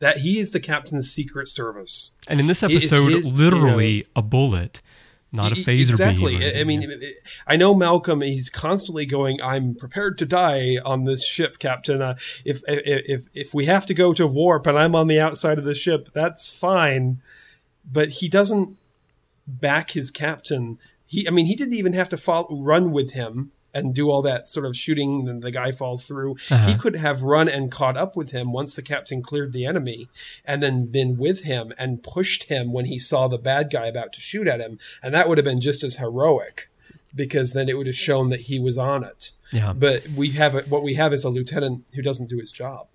That he is the captain's secret service. And in this episode, his, you literally a bullet, not a phaser exactly. beam. or I- mean, it- I know Malcolm. He's constantly going. I'm prepared to die on this ship, Captain. Uh, if if if we have to go to warp and I'm on the outside of the ship, that's fine. But he doesn't back his captain. He, I mean, he didn't even have to follow, run with him and do all that sort of shooting and the guy falls through. Uh-huh. He could have run and caught up with him once the captain cleared the enemy and then been with him and pushed him when he saw the bad guy about to shoot at him. And that would have been just as heroic because then it would have shown that he was on it. Yeah. But we have a, what we have is a lieutenant who doesn't do his job.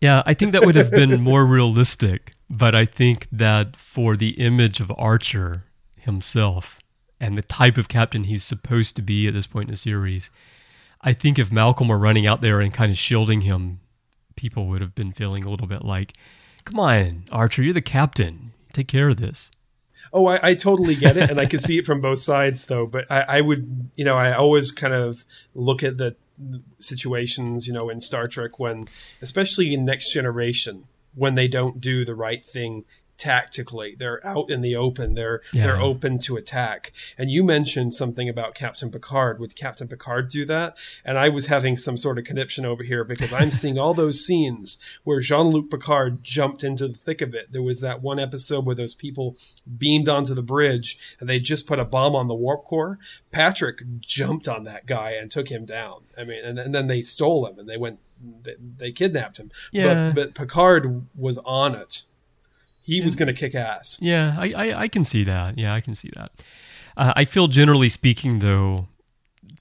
Yeah, I think that would have been more realistic, but I think that for the image of Archer himself and the type of captain he's supposed to be at this point in the series, I think if Malcolm were running out there and kind of shielding him, people would have been feeling a little bit like, come on, Archer, you're the captain. Take care of this. Oh, I, I totally get it, and I can see it from both sides, though. But I, I would, you know, I always kind of look at the situations, you know, in Star Trek when, especially in Next Generation, when they don't do the right thing tactically. They're out in the open. They're Yeah. they're open to attack. And you mentioned something about Captain Picard. Would Captain Picard do that? And I was having some sort of conniption over here because I'm seeing all those scenes where Jean-Luc Picard jumped into the thick of it. There was that one episode where those people beamed onto the bridge and they just put a bomb on the warp core. Patrick jumped on that guy and took him down. I mean, and, and then they stole him and they went they, they kidnapped him. Yeah. But, but Picard was on it. He was going to kick ass. Yeah, I, I, I can see that. Yeah, I can see that. Uh, I feel generally speaking, though,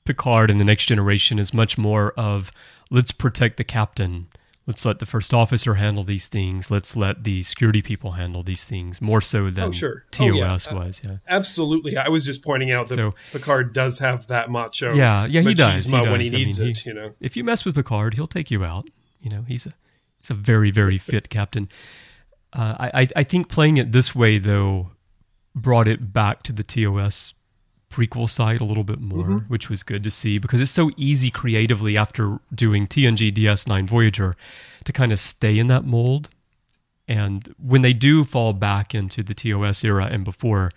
Picard in the next generation is much more of let's protect the captain. Let's let the first officer handle these things. Let's let the security people handle these things more so than Oh, sure. Oh, yeah. TOS was. Yeah. Absolutely. I was just pointing out that So- Picard does have that macho Yeah, yeah, he does. He does. when he I needs mean, it, he- you know. If you mess with Picard, he'll take you out. You know, he's a he's a very very fit captain. Uh, I I- I think playing it this way though brought it back to the TOS prequel side a little bit more, Mm-hmm. which was good to see because it's so easy creatively after doing TNG DS9 Voyager to kind of stay in that mold. And when they do fall back into the TOS era and before,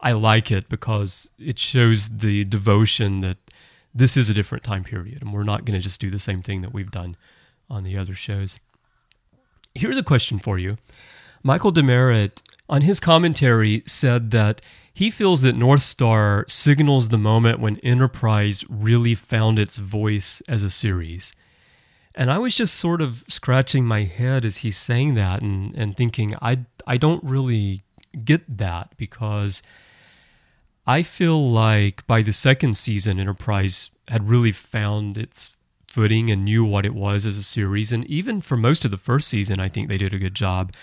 I like it because it shows the devotion that this is a different time period and we're not going to just do the same thing that we've done on the other shows. Here's a question for you. Michael DeMeritt, on his commentary, said that he feels that North Star signals the moment when Enterprise really found its voice as a series. And I was just sort of scratching my head as he's saying that and, and thinking, I, I don't really get that because I feel like by the second season, Enterprise had really found its footing and knew what it was as a series. And even for most of the first season, I think they did a good job.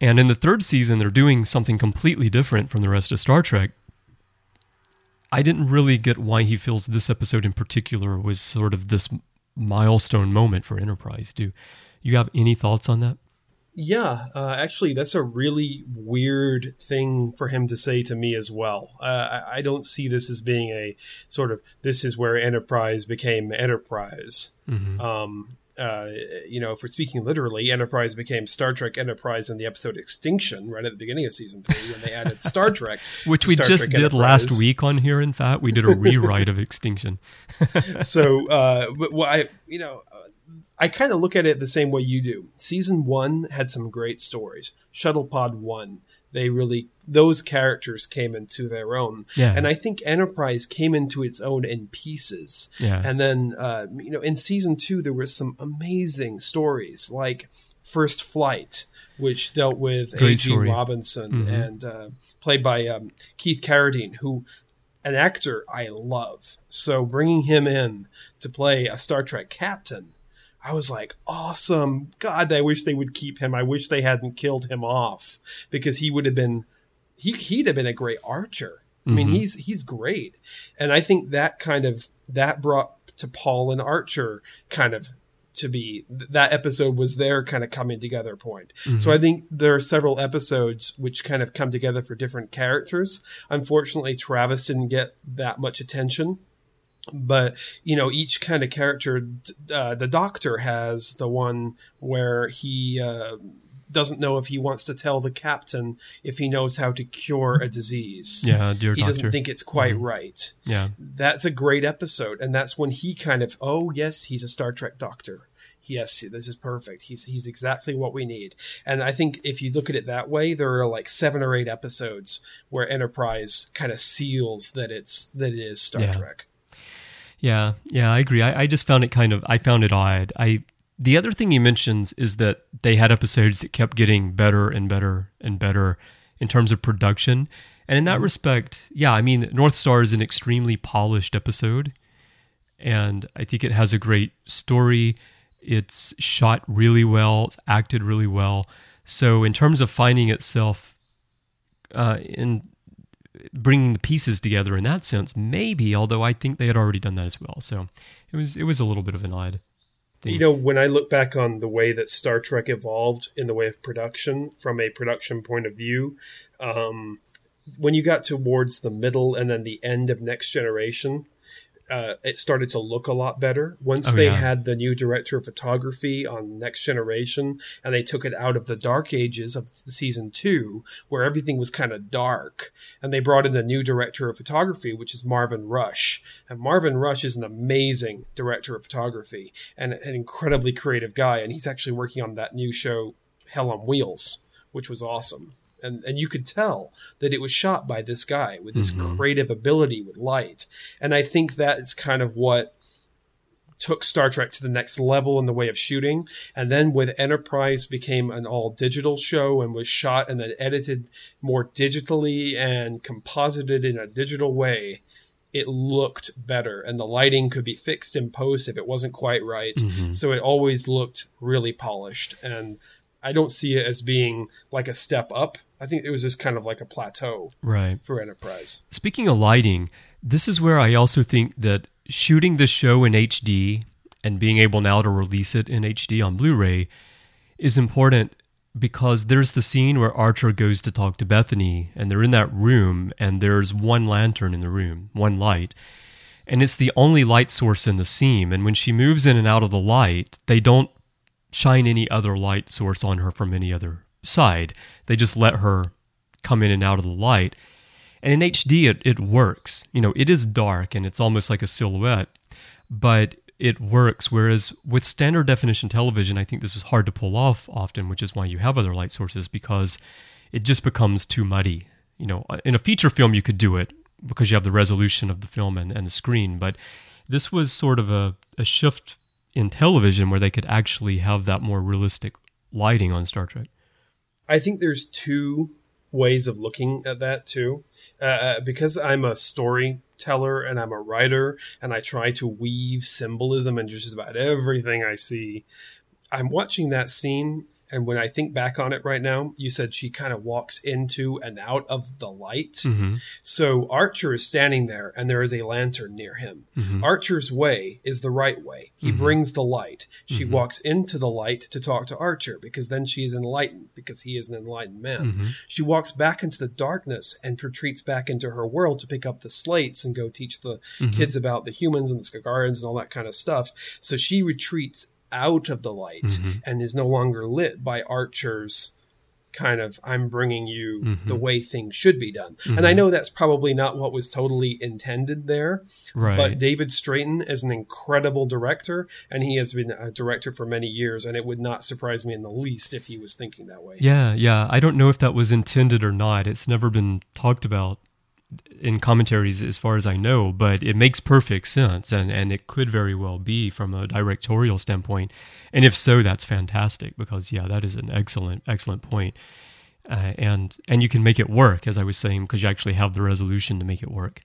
And in the third season, they're doing something completely different from the rest of Star Trek. I didn't really get why he feels this episode in particular was sort of this milestone moment for Enterprise. Do you have any thoughts on that? Yeah, uh, actually, that's a really weird thing for him to say to me as well. Uh, I, I don't see this as being a sort of this is where Enterprise became Enterprise. Um, uh, you know, if we're speaking literally, Enterprise became Star Trek Enterprise in the episode Extinction, right at the beginning of season three, when they added Star Trek, Which we Star just Trek did last week on here, in fact. We did a rewrite of Extinction. so uh but what i you know uh, i kind of look at it the same way you do season one had some great stories shuttle pod one they really those characters came into their own Yeah. and i think enterprise came into its own in pieces Yeah. and then uh you know in season two there were some amazing stories like first flight which dealt with A.G. Robinson and uh, played by um, Keith Carradine, who an actor I love. So bringing him in to play a Star Trek captain, I was like, awesome. God, I wish they would keep him. I wish they hadn't killed him off because he would have been, he, he'd have been a great archer. I mean, he's, he's great. And I think that kind of, that brought T'Pol and Archer kind of to be that episode was their kind of coming together point. So I think there are several episodes which kind of come together for different characters. Unfortunately, Travis didn't get that much attention. But you know, each kind of character, uh, the Doctor has the one where he uh, doesn't know if he wants to tell the captain if he knows how to cure a disease. Yeah, dear he doctor. doesn't think it's quite mm-hmm. right yeah. that's a great episode and that's when he kind of oh yes he's a star trek doctor yes, this is perfect. He's he's exactly what we need. And I think if you look at it that way, there are like seven or eight episodes where Enterprise kind of seals that it's that it is Star Yeah. Trek. Yeah, yeah, I agree. I, I just found it kind of I found it odd. I the other thing he mentions is that they had episodes that kept getting better and better and better in terms of production. And in that respect, yeah, I mean North Star is an extremely polished episode. And I think it has a great story. It's shot really well, it's acted really well. So in terms of finding itself uh, in bringing the pieces together in that sense, maybe. Although I think they had already done that as well, so it was it was a little bit of an odd. You know, when I look back on the way that Star Trek evolved in the way of production, from a production point of view, um, when you got towards the middle and then the end of Next Generation, uh, it started to look a lot better. Once Oh, they yeah. had the new director of photography on Next Generation, and they took it out of the dark ages of season two, where everything was kind of dark, and they brought in the new director of photography, which is Marvin Rush. And Marvin Rush is an amazing director of photography and an incredibly creative guy. And he's actually working on that new show, Hell on Wheels, which was awesome. And, and you could tell that it was shot by this guy with this mm-hmm. creative ability with light. And I think that is kind of what took Star Trek to the next level in the way of shooting. And then with Enterprise became an all digital show and was shot and then edited more digitally and composited in a digital way. It looked better and the lighting could be fixed in post if it wasn't quite right. Mm-hmm. So it always looked really polished. And I don't see it as being like a step up. I think it was just kind of like a plateau right. for Enterprise. Speaking of lighting, this is where I also think that shooting the show in HD and being able now to release it in HD on Blu ray is important because there's the scene where Archer goes to talk to Bethany and they're in that room and there's one lantern in the room, one light. And it's the only light source in the scene. And when she moves in and out of the light, they don't shine any other light source on her from any other side. They just let her come in and out of the light. And in HD, it, it works. You know, it is dark and it's almost like a silhouette, but it works. Whereas with standard definition television, I think this is hard to pull off often, which is why you have other light sources because it just becomes too muddy. You know, uh, in a feature film, you could do it because you have the resolution of the film and, and the screen, but this was sort of a, a shift in television where they could actually have that more realistic lighting on Star Trek. I think there's two ways of looking at that too. Uh, Uh, because I'm a storyteller and I'm a writer and I try to weave symbolism into just about everything I see. I'm watching that scene, and when I think back on it right now, you said she kind of walks into and out of the light. Mm-hmm. So Archer is standing there, and there is a lantern near him. Mm-hmm. Archer's way is the right way. He mm-hmm. brings the light. She walks into the light to talk to Archer because then she is enlightened because he is an enlightened man. She walks back into the darkness and retreats back into her world to pick up the slates and go teach the kids about the humans and the Skagarans and all that kind of stuff. So she retreats out of the light mm-hmm. and is no longer lit by Archer's kind of I'm bringing you mm-hmm. the way things should be done. And I mm-hmm. know that's probably not what was totally intended there, Right. but David Straiton is an incredible director and he has been a director for many years and it would not surprise me in the least if he was thinking that way. Yeah, yeah. I don't know if that was intended or not. It's never been talked about in commentaries as far as I know, but it makes perfect sense and, and it could very well be from a directorial standpoint. And if so, that's fantastic because yeah, that is an excellent, excellent point. Uh, and and you can make it work, as I was saying, because you actually have the resolution to make it work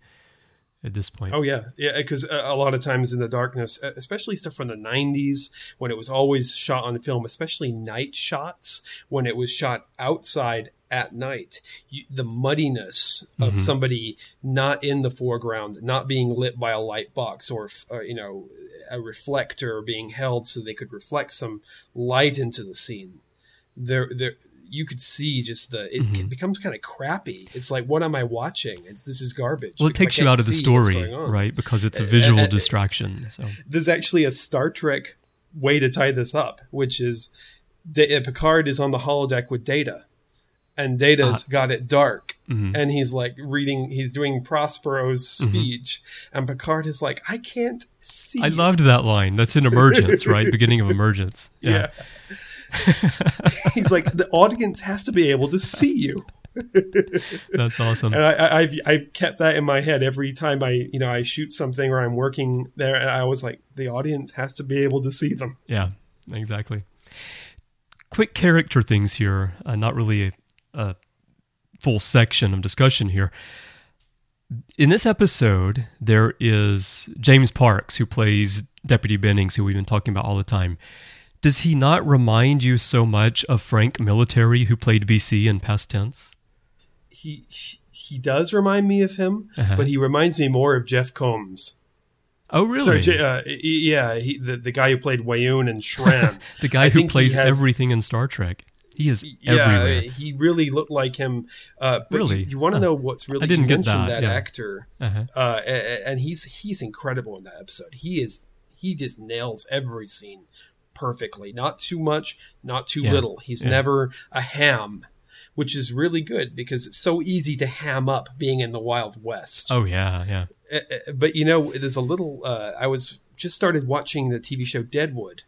at this point. Oh yeah, yeah. Because a, lot of times in the darkness, especially stuff from the '90s, when it was always shot on film, especially night shots, when it was shot outside at night, you, the muddiness of somebody not in the foreground, not being lit by a light box or, or you know a reflector being held so they could reflect some light into the scene. There, there. You could see just the it, Mm-hmm. it becomes kind of crappy. It's like, what am I watching? It's this is garbage. well, it takes you out of the story, right? Because it's a visual uh, distraction. So there's actually a Star Trek way to tie this up, which is uh, Picard is on the holodeck with Data, and Data's Ah. got it dark. Mhm. And he's like reading, he's doing Prospero's Mm-hmm. speech. And Picard is like, I can't see. I loved that line. That's in Emergence, right? Beginning of Emergence. Yeah. he's like, the audience has to be able to see you. That's awesome. And I, I've, I've kept that in my head every time I, you know, I shoot something or I'm working there. And I was like, the audience has to be able to see them. Yeah, exactly. Quick character things here, uh, not really a, full section of discussion here. In this episode, there is James Parks, who plays Deputy Bennings, who we've been talking about all the time. Does he not remind you so much of Frank Military, who played BC in past tense? He, he, does remind me of him, Uh-huh. but he reminds me more of Jeff Combs. Oh, really? J- uh, yeah, he, the, the guy who played Weyoun and Shran. the guy I who plays has- everything in Star Trek. He is Yeah, everywhere. he really looked like him. Uh, but Really? you, want to Huh. know what's really? I didn't you get mentioned that, that, yeah. actor, Uh-huh. uh, and he's he's incredible in that episode. He is he just nails every scene perfectly. Not too much, not too Yeah, little. He's yeah. never a ham, which is really good because it's so easy to ham up being in the Wild West. Oh, yeah, yeah. Uh, uh, but you know, there's a little. Uh, I was just started watching the TV show Deadwood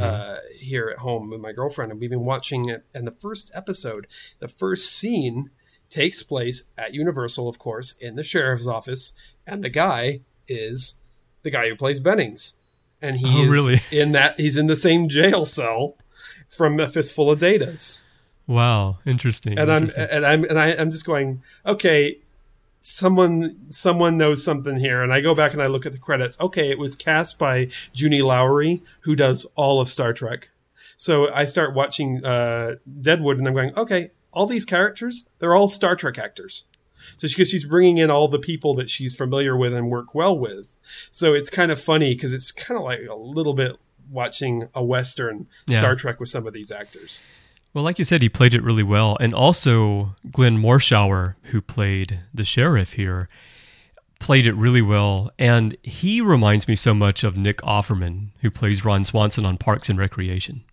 uh, here at home with my girlfriend, and we've been watching it. And the first episode, the first scene takes place at Universal, of course, in the sheriff's office, and the guy is the guy who plays Bennings, and he Oh, is really? in that. He's in the same jail cell from a fistful of Datas Wow, interesting. and I'm and I'm and I, I'm just going, okay, someone someone knows something here, and I go back and I look at the credits. Okay, it was cast by Junie Lowry, who does all of Star Trek. So I start watching uh, Deadwood, and I'm going, okay, all these characters, they're all Star Trek actors. So because she's bringing in all the people that she's familiar with and work well with, so it's kind of funny because it's kind of like a little bit watching a western Yeah. Star Trek with some of these actors. Well, like you said, he played it really well. And also, Glenn Morshower, who played the sheriff here, played it really well. And he reminds me so much of Nick Offerman, who plays Ron Swanson on Parks and Recreation.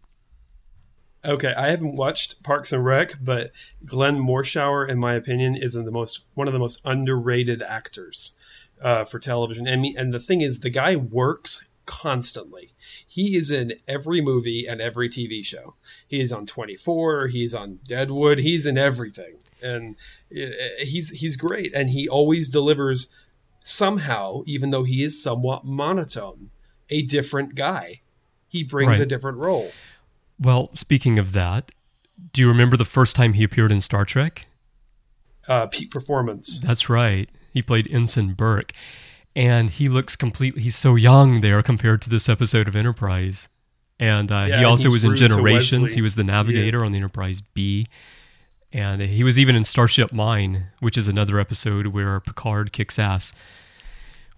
Okay, I haven't watched Parks and Rec, but Glenn Morshower, in my opinion, is the most one of the most underrated actors uh, for television. And me, and the thing is, the guy works constantly. He is in every movie and every TV show. He's on Twenty Four. He's on Deadwood. He's in everything, and uh, he's he's great. And he always delivers somehow, even though he is somewhat monotone, a different guy. He brings Right. a different role. Well, speaking of that, do you remember the first time he appeared in Star Trek? Uh, peak performance. That's right. He played Ensign Burke. And he looks completely, he's so young there compared to this episode of Enterprise. And uh, Yeah, he also was in Generations. He was the navigator on the Enterprise B. And he was even in Starship Mine, which is another episode where Picard kicks ass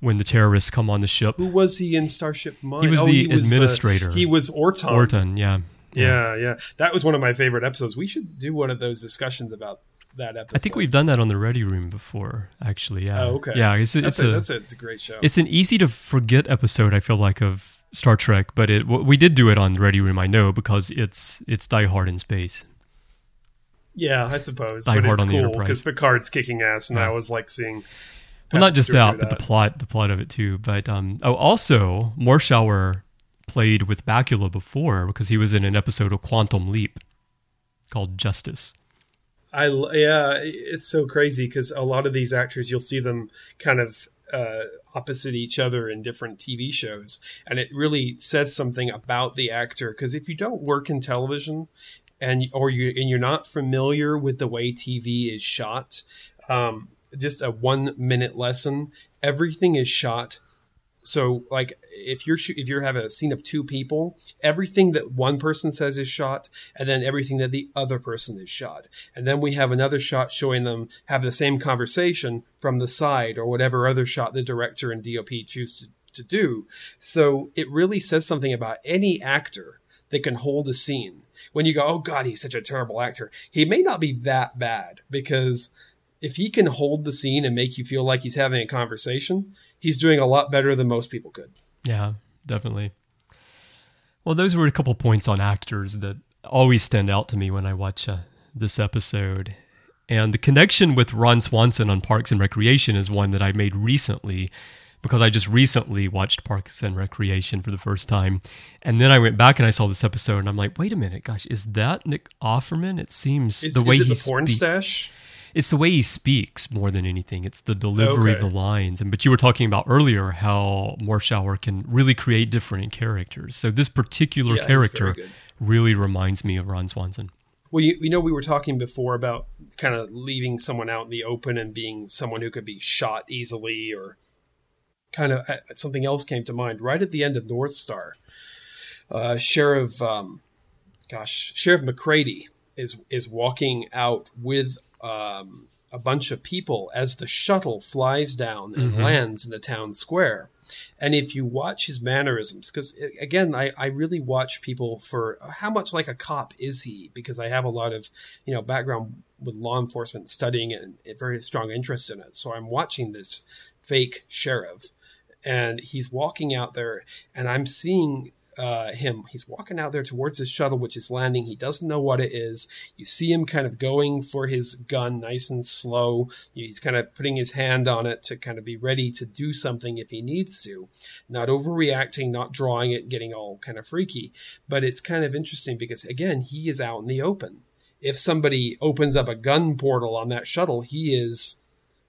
when the terrorists come on the ship. Who was he in Starship Mine? He was the administrator. he was Orton. Orton, yeah. Yeah, yeah. That was one of my favorite episodes. We should do one of those discussions about that episode. I think we've done that on the Ready Room before, actually. Yeah. Oh, okay. Yeah, it's, it's a, a, that's a, it's a great show. It's an easy to forget episode. I feel like of Star Trek, but it we did do it on the Ready Room. I know because it's it's Die Hard in space. yeah, I suppose. Die but Hard it's on the cool Enterprise. because Picard's kicking ass, and Yeah. I was like seeing. Well, not just that, but the plot the plot of it too. But um, oh, also Morshower played with Bakula before because he was in an episode of Quantum Leap called Justice. I yeah, it's so crazy because a lot of these actors you'll see them kind of uh, opposite each other in different TV shows, and it really says something about the actor. Because if you don't work in television, and or you and you're not familiar with the way TV is shot, um, just a one minute lesson. Everything is shot so like if you're if you're having a scene of two people everything that one person says is shot and then everything that the other person is shot. And then we have another shot showing them have the same conversation from the side or whatever other shot the director and dop choose to, to do. So it really says something about any actor that can hold a scene. When you go oh god he's such a terrible actor he may not be that bad because if he can hold the scene and make you feel like he's having a conversation, he's doing a lot better than most people could. Yeah, definitely. Well, those were a couple points on actors that always stand out to me when I watch uh, this episode. And the connection with Ron Swanson on Parks and Recreation is one that I made recently because I just recently watched Parks and Recreation for the first time. And then I went back and I saw this episode and I'm like, wait a minute, gosh, is that Nick Offerman? It seems Is, the way is it he the porn stash? It's the way he speaks more than anything. It's the delivery of the lines. And but you were talking about earlier how Morshower can really create different characters. So this particular Yeah, character really reminds me of Ron Swanson. Well, you, you know, we were talking before about kind of leaving someone out in the open and being someone who could be shot easily or kind of uh, something else came to mind right at the end of North Star. Uh, Sheriff, um, gosh, Sheriff McCready is is walking out with um, a bunch of people as the shuttle flies down and lands in the town square. And if you watch his mannerisms, because again, I, I really watch people for how much like a cop is he? Because I have a lot of you know background with law enforcement, studying and a very strong interest in it. So I'm watching this fake sheriff, and he's walking out there, and I'm seeing uh, him. He's walking out there towards his shuttle, which is landing. He doesn't know what it is. You see him kind of going for his gun, nice and slow. He's kind of putting his hand on it to kind of be ready to do something if he needs to. Not overreacting, not drawing it, getting all kind of freaky. But it's kind of interesting because, again, he is out in the open. If somebody opens up a gun portal on that shuttle, he is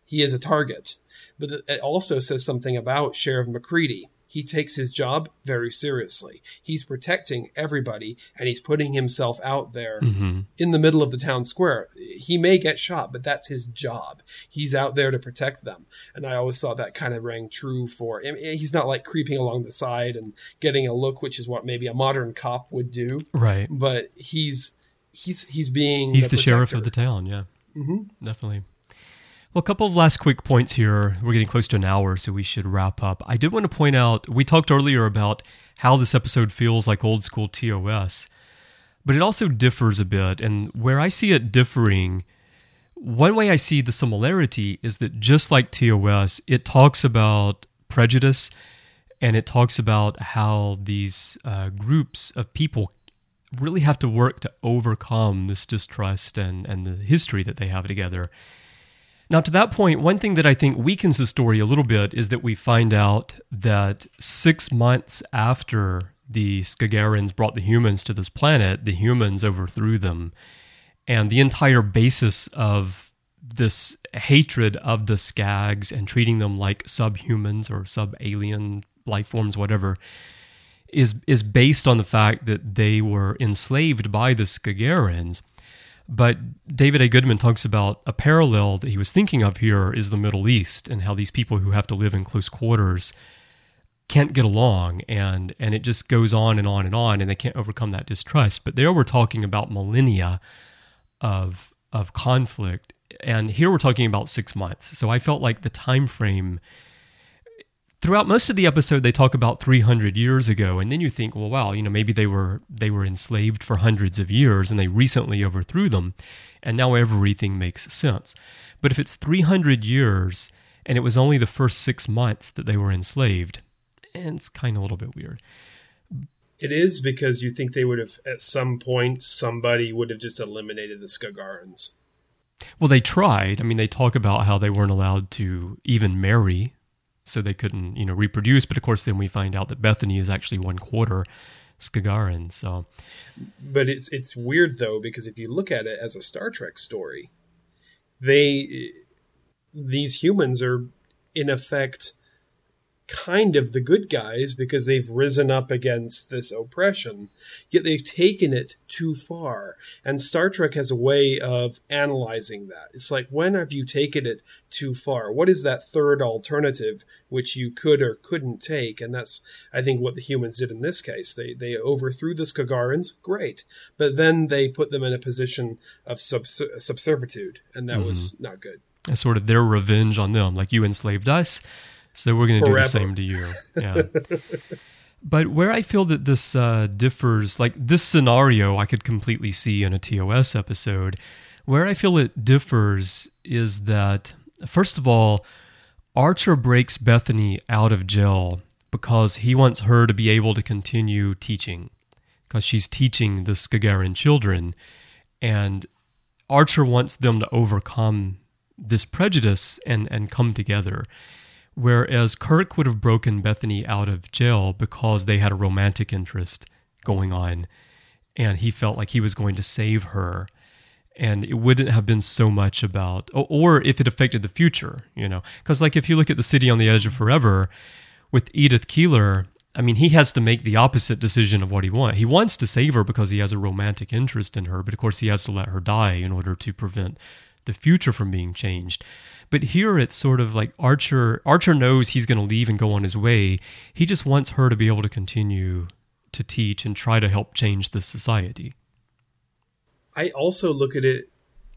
he is a target. But it also says something about Sheriff McCready. He takes his job very seriously. He's protecting everybody and he's putting himself out there in the middle of the town square. He may get shot, but that's his job. He's out there to protect them. And I always thought that kind of rang true for I mean, he's not like creeping along the side and getting a look, which is what maybe a modern cop would do. Right. But he's he's he's being He's the, sheriff of the town. Yeah. Mm-hmm. Definitely. Well, a couple of last quick points here. We're getting close to an hour, so we should wrap up. I did want to point out we talked earlier about how this episode feels like old school TOS, but it also differs a bit. And where I see it differing, one way I see the similarity is that just like TOS, it talks about prejudice and it talks about how these uh, groups of people really have to work to overcome this distrust and, and the history that they have together. Now, to that point, one thing that I think weakens the story a little bit is that we find out that six months after the Skagarans brought the humans to this planet, the humans overthrew them. And the entire basis of this hatred of the Skags and treating them like subhumans or sub alien life forms, whatever, is is based on the fact that they were enslaved by the Skagarans. But David A. Goodman talks about a parallel that he was thinking of here is the Middle East and how these people who have to live in close quarters can't get along and and it just goes on and on and on and they can't overcome that distrust. But there we're talking about millennia of of conflict and here we're talking about 6 months. So I felt like the time frame throughout most of the episode they talk about 300 years ago and then you think well wow you know maybe they were they were enslaved for hundreds of years and they recently overthrew them and now everything makes sense. But if it's 300 years and it was only the first 6 months that they were enslaved and it's kind of a little bit weird. It is because you think they would have, at some point, somebody would have just eliminated the Skagarans. well they tried. I mean they talk about how they weren't allowed to even marry so they couldn't you know reproduce. But of course then we find out that bethany is actually one quarter skagaran so. But it's it's weird though because if you look at it as a Star Trek story, they these humans are in effect kind of the good guys because they've risen up against this oppression, yet they've taken it too far. And Star Trek has a way of analyzing that. It's like, when have you taken it too far? What is that third alternative which you could or couldn't take? And that's, I think, what the humans did in this case. They, they overthrew the Skagarans, great. But then they put them in a position of subs- subservitude, and that was mm-hmm. not good. That's sort of their revenge on them. Like you enslaved us, so we're going to do the same to you. Yeah. but where I feel that this uh, differs, like this scenario, I could completely see in a TOS episode. Where I feel it differs is that, first of all, Archer breaks Bethany out of jail because he wants her to be able to continue teaching, because she's teaching the Skagaran children. And Archer wants them to overcome this prejudice and, and come together. Whereas Kirk would have broken Bethany out of jail because they had a romantic interest going on and he felt like he was going to save her. And it wouldn't have been so much about, or if it affected the future, you know. Because, like, if you look at The City on the Edge of Forever with Edith Keeler, I mean, he has to make the opposite decision of what he wants. He wants to save her because he has a romantic interest in her, but of course, he has to let her die in order to prevent the future from being changed. But here it's sort of like Archer Archer knows he's going to leave and go on his way. He just wants her to be able to continue to teach and try to help change the society. I also look at it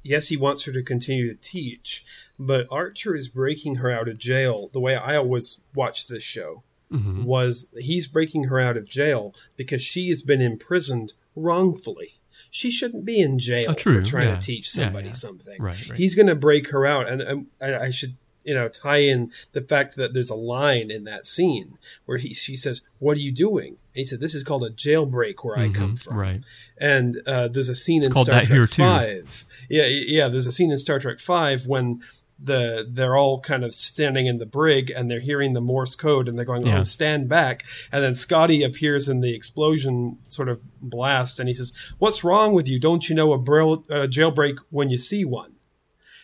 yes, he wants her to continue to teach, but Archer is breaking her out of jail. The way I always watch this show mm-hmm. was he's breaking her out of jail because she has been imprisoned wrongfully. She shouldn't be in jail oh, for trying yeah. to teach somebody yeah, something. Right, right. He's going to break her out, and, and I should you know tie in the fact that there's a line in that scene where he she says what are you doing? And he said this is called a jailbreak where mm-hmm, i come from. Right. And uh, there's a scene in star trek 5 yeah yeah there's a scene in star trek 5 when the they're all kind of standing in the brig and they're hearing the Morse code and they're going, "Oh, stand back!" And then Scotty appears in the explosion sort of blast and he says, "What's wrong with you? Don't you know a, braille, a jailbreak when you see one?"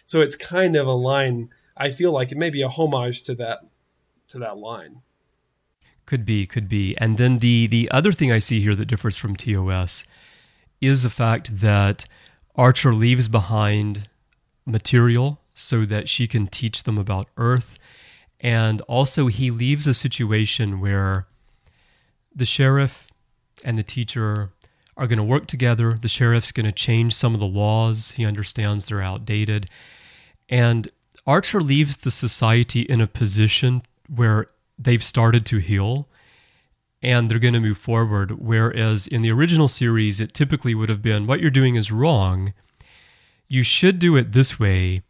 So it's kind of a line. I feel like it may be a homage to that to that line. Could be, could be. And then the the other thing I see here that differs from TOS is the fact that Archer leaves behind material so that she can teach them about Earth. And also, he leaves a situation where the sheriff and the teacher are going to work together. The sheriff's going to change some of the laws. He understands they're outdated. And Archer leaves the society in a position where they've started to heal and they're going to move forward. Whereas in the original series, it typically would have been what you're doing is wrong. You should do it this way.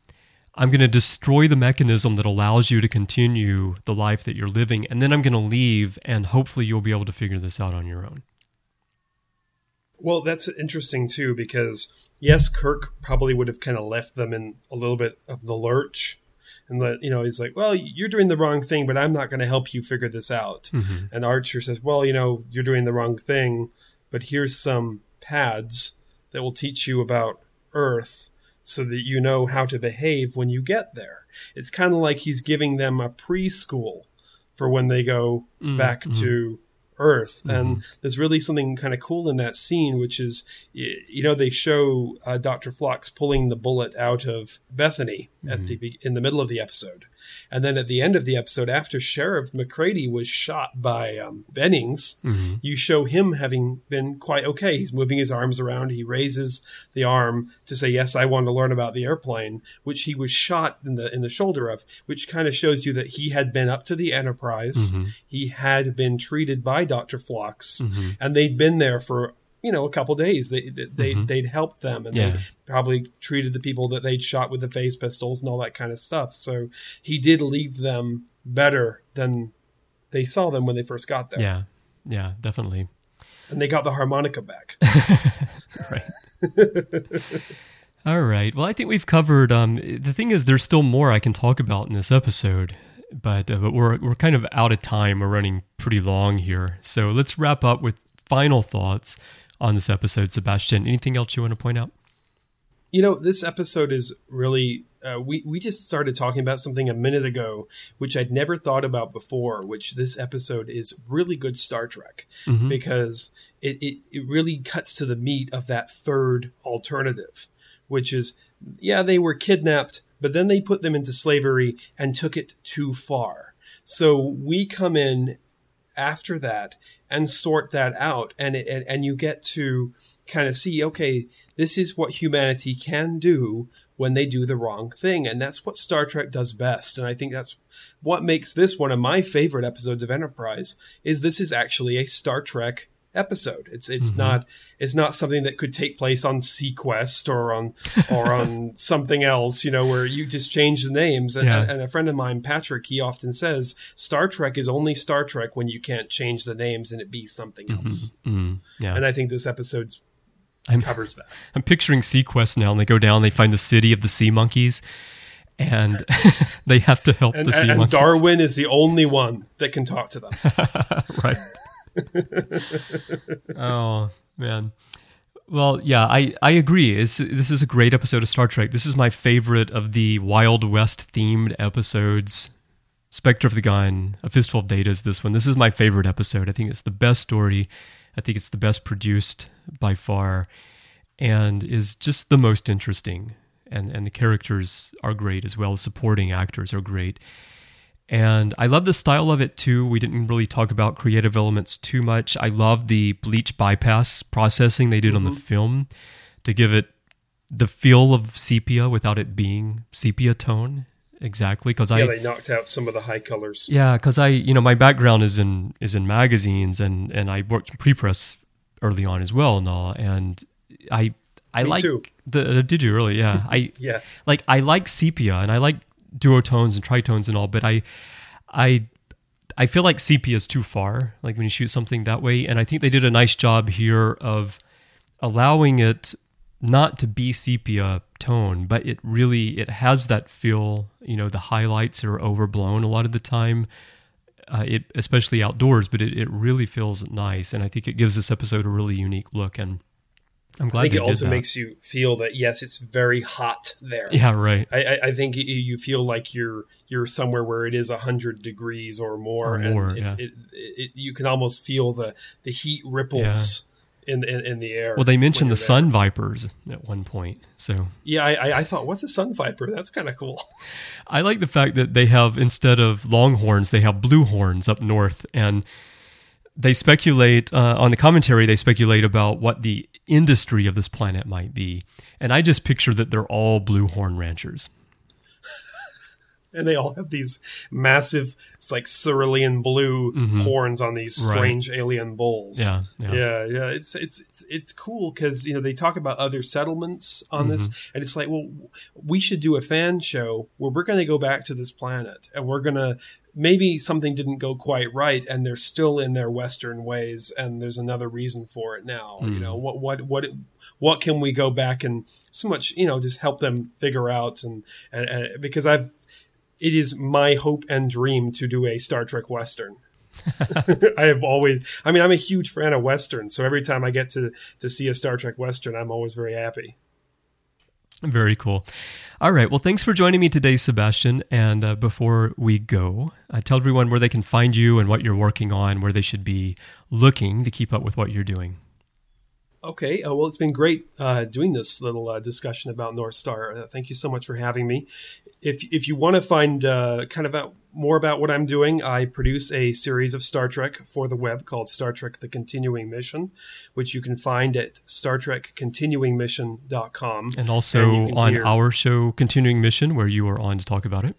I'm going to destroy the mechanism that allows you to continue the life that you're living, and then I'm going to leave, and hopefully you'll be able to figure this out on your own. Well, that's interesting too, because yes, Kirk probably would have kind of left them in a little bit of the lurch. And that, you know, he's like, well, you're doing the wrong thing, but I'm not going to help you figure this out. Mm-hmm. And Archer says, well, you know, you're doing the wrong thing, but here's some pads that will teach you about Earth so that you know how to behave when you get there. It's kind of like he's giving them a preschool for when they go mm, back mm-hmm. to Earth. Mm-hmm. And there's really something kind of cool in that scene, which is, you know, they show uh, Dr. Phlox pulling the bullet out of Bethany mm-hmm. at the in the middle of the episode. And then at the end of the episode, after Sheriff McCready was shot by um, Bennings, mm-hmm. you show him having been quite okay. He's moving his arms around. He raises the arm to say, "Yes, I want to learn about the airplane," which he was shot in the in the shoulder of, which kind of shows you that he had been up to the Enterprise. Mm-hmm. He had been treated by Doctor Phlox, mm-hmm. and they'd been there for you know a couple days. They they mm-hmm. they'd helped them and yeah. they probably treated the people that they'd shot with the phase pistols and all that kind of stuff. So he did leave them better than they saw them when they first got there. Yeah. Yeah definitely. And they got the harmonica back. Right. All right. Well i think we've covered um the thing is there's still more i can talk about in this episode but, uh, but we're, we're kind of out of time. We're running pretty long here. So let's wrap up with final thoughts on this episode, Sebastian. Anything else you want to point out? You know, this episode is really. Uh, we we just started talking about something a minute ago, which I'd never thought about before. Which this episode is really good Star Trek mm-hmm. because it, it it really cuts to the meat of that third alternative, which is yeah they were kidnapped, but then they put them into slavery and took it too far. So we come in after that and sort that out. And and, and you get to kind of see okay this is what humanity can do when they do the wrong thing. And that's what star trek does best. And i think that's what makes this one of my favorite episodes of enterprise is this is actually a star trek episode. It's it's mm-hmm. not it's not something that could take place on seaQuest or on or on something else, you know, where you just change the names. And, yeah. and, a friend of mine, Patrick, he often says Star Trek is only Star Trek when you can't change the names and it be something mm-hmm. else. Mm-hmm. Yeah. And I think this episode's I'm- covers that. I'm picturing seaQuest now, and they go down, they find the city of the sea monkeys, and they have to help And, the sea and, and monkeys. Darwin is the only one that can talk to them. right. Well, yeah, I, I agree. It's, this is a great episode of Star Trek. This is my favorite of the Wild West themed episodes. Spectre of the Gun, A Fistful of Data is this one. This is my favorite episode. I think it's the best story. I think it's the best produced by far and is just the most interesting. And, and the characters are great as well. Supporting actors are great. And I love the style of it too. We didn't really talk about creative elements too much. I love the bleach bypass processing they did on the mm-hmm. film to give it the feel of sepia without it being sepia tone exactly because Yeah, I they knocked out some of the high colors. yeah because I you know my background is in is in magazines and and I worked in pre-press early on as well and all and I I Me like too. the did you really yeah I Yeah. like I like sepia and I like duotones and tritones and all, but I I I feel like sepia is too far, like when you shoot something that way. And I think they did a nice job here of allowing it not to be sepia tone, but it really it has that feel, you know, the highlights are overblown a lot of the time. Uh, it especially outdoors, but it, it really feels nice, and I think it gives this episode a really unique look. And I'm glad I think it also that. makes you feel that yes, it's very hot there. yeah right I, I- I think you feel like you're you're somewhere where it is hundred degrees or more, Or and more, it's, yeah. it, it, you can almost feel the the heat ripples in, in in the air. Well, they mentioned the there. sun vipers at one point. So Yeah, I, I, I thought, what's a sun viper? That's kind of cool. I like the fact that they have, instead of longhorns, they have blue horns up north. And they speculate uh, on the commentary, they speculate about what the industry of this planet might be. And I just picture that they're all blue horn ranchers. And they all have these massive, it's like cerulean blue horns on these Mm-hmm. Right. strange alien bulls. Yeah, yeah. yeah, yeah. It's it's it's, it's cool because you know they talk about other settlements on this, Mm-hmm. and it's like, well, we should do a fan show where we're going to go back to this planet and we're going to maybe something didn't go quite right and they're still in their western ways and there's another reason for it now you Mm. know what what what what can we go back and so much you know just help them figure out and, and, and because i've it is my hope and dream to do a Star Trek Western. I have always, I mean, I'm a huge fan of Westerns. So every time I get to, to see a Star Trek Western, I'm always very happy. Very cool. All right. Well, thanks for joining me today, Sebastian. And uh, before we go, uh, tell everyone where they can find you and what you're working on, where they should be looking to keep up with what you're doing. Okay. Uh, well, it's been great uh, doing this little uh, discussion about North Star. Uh, thank you so much for having me. If, if you want to find kind of out, more about what I'm doing, I produce a series of Star Trek for the web called Star Trek The Continuing Mission, which you can find at StarTrekContinuingMission.com. And also And you can on hear- our show, Continuing Mission, where you are on to talk about it.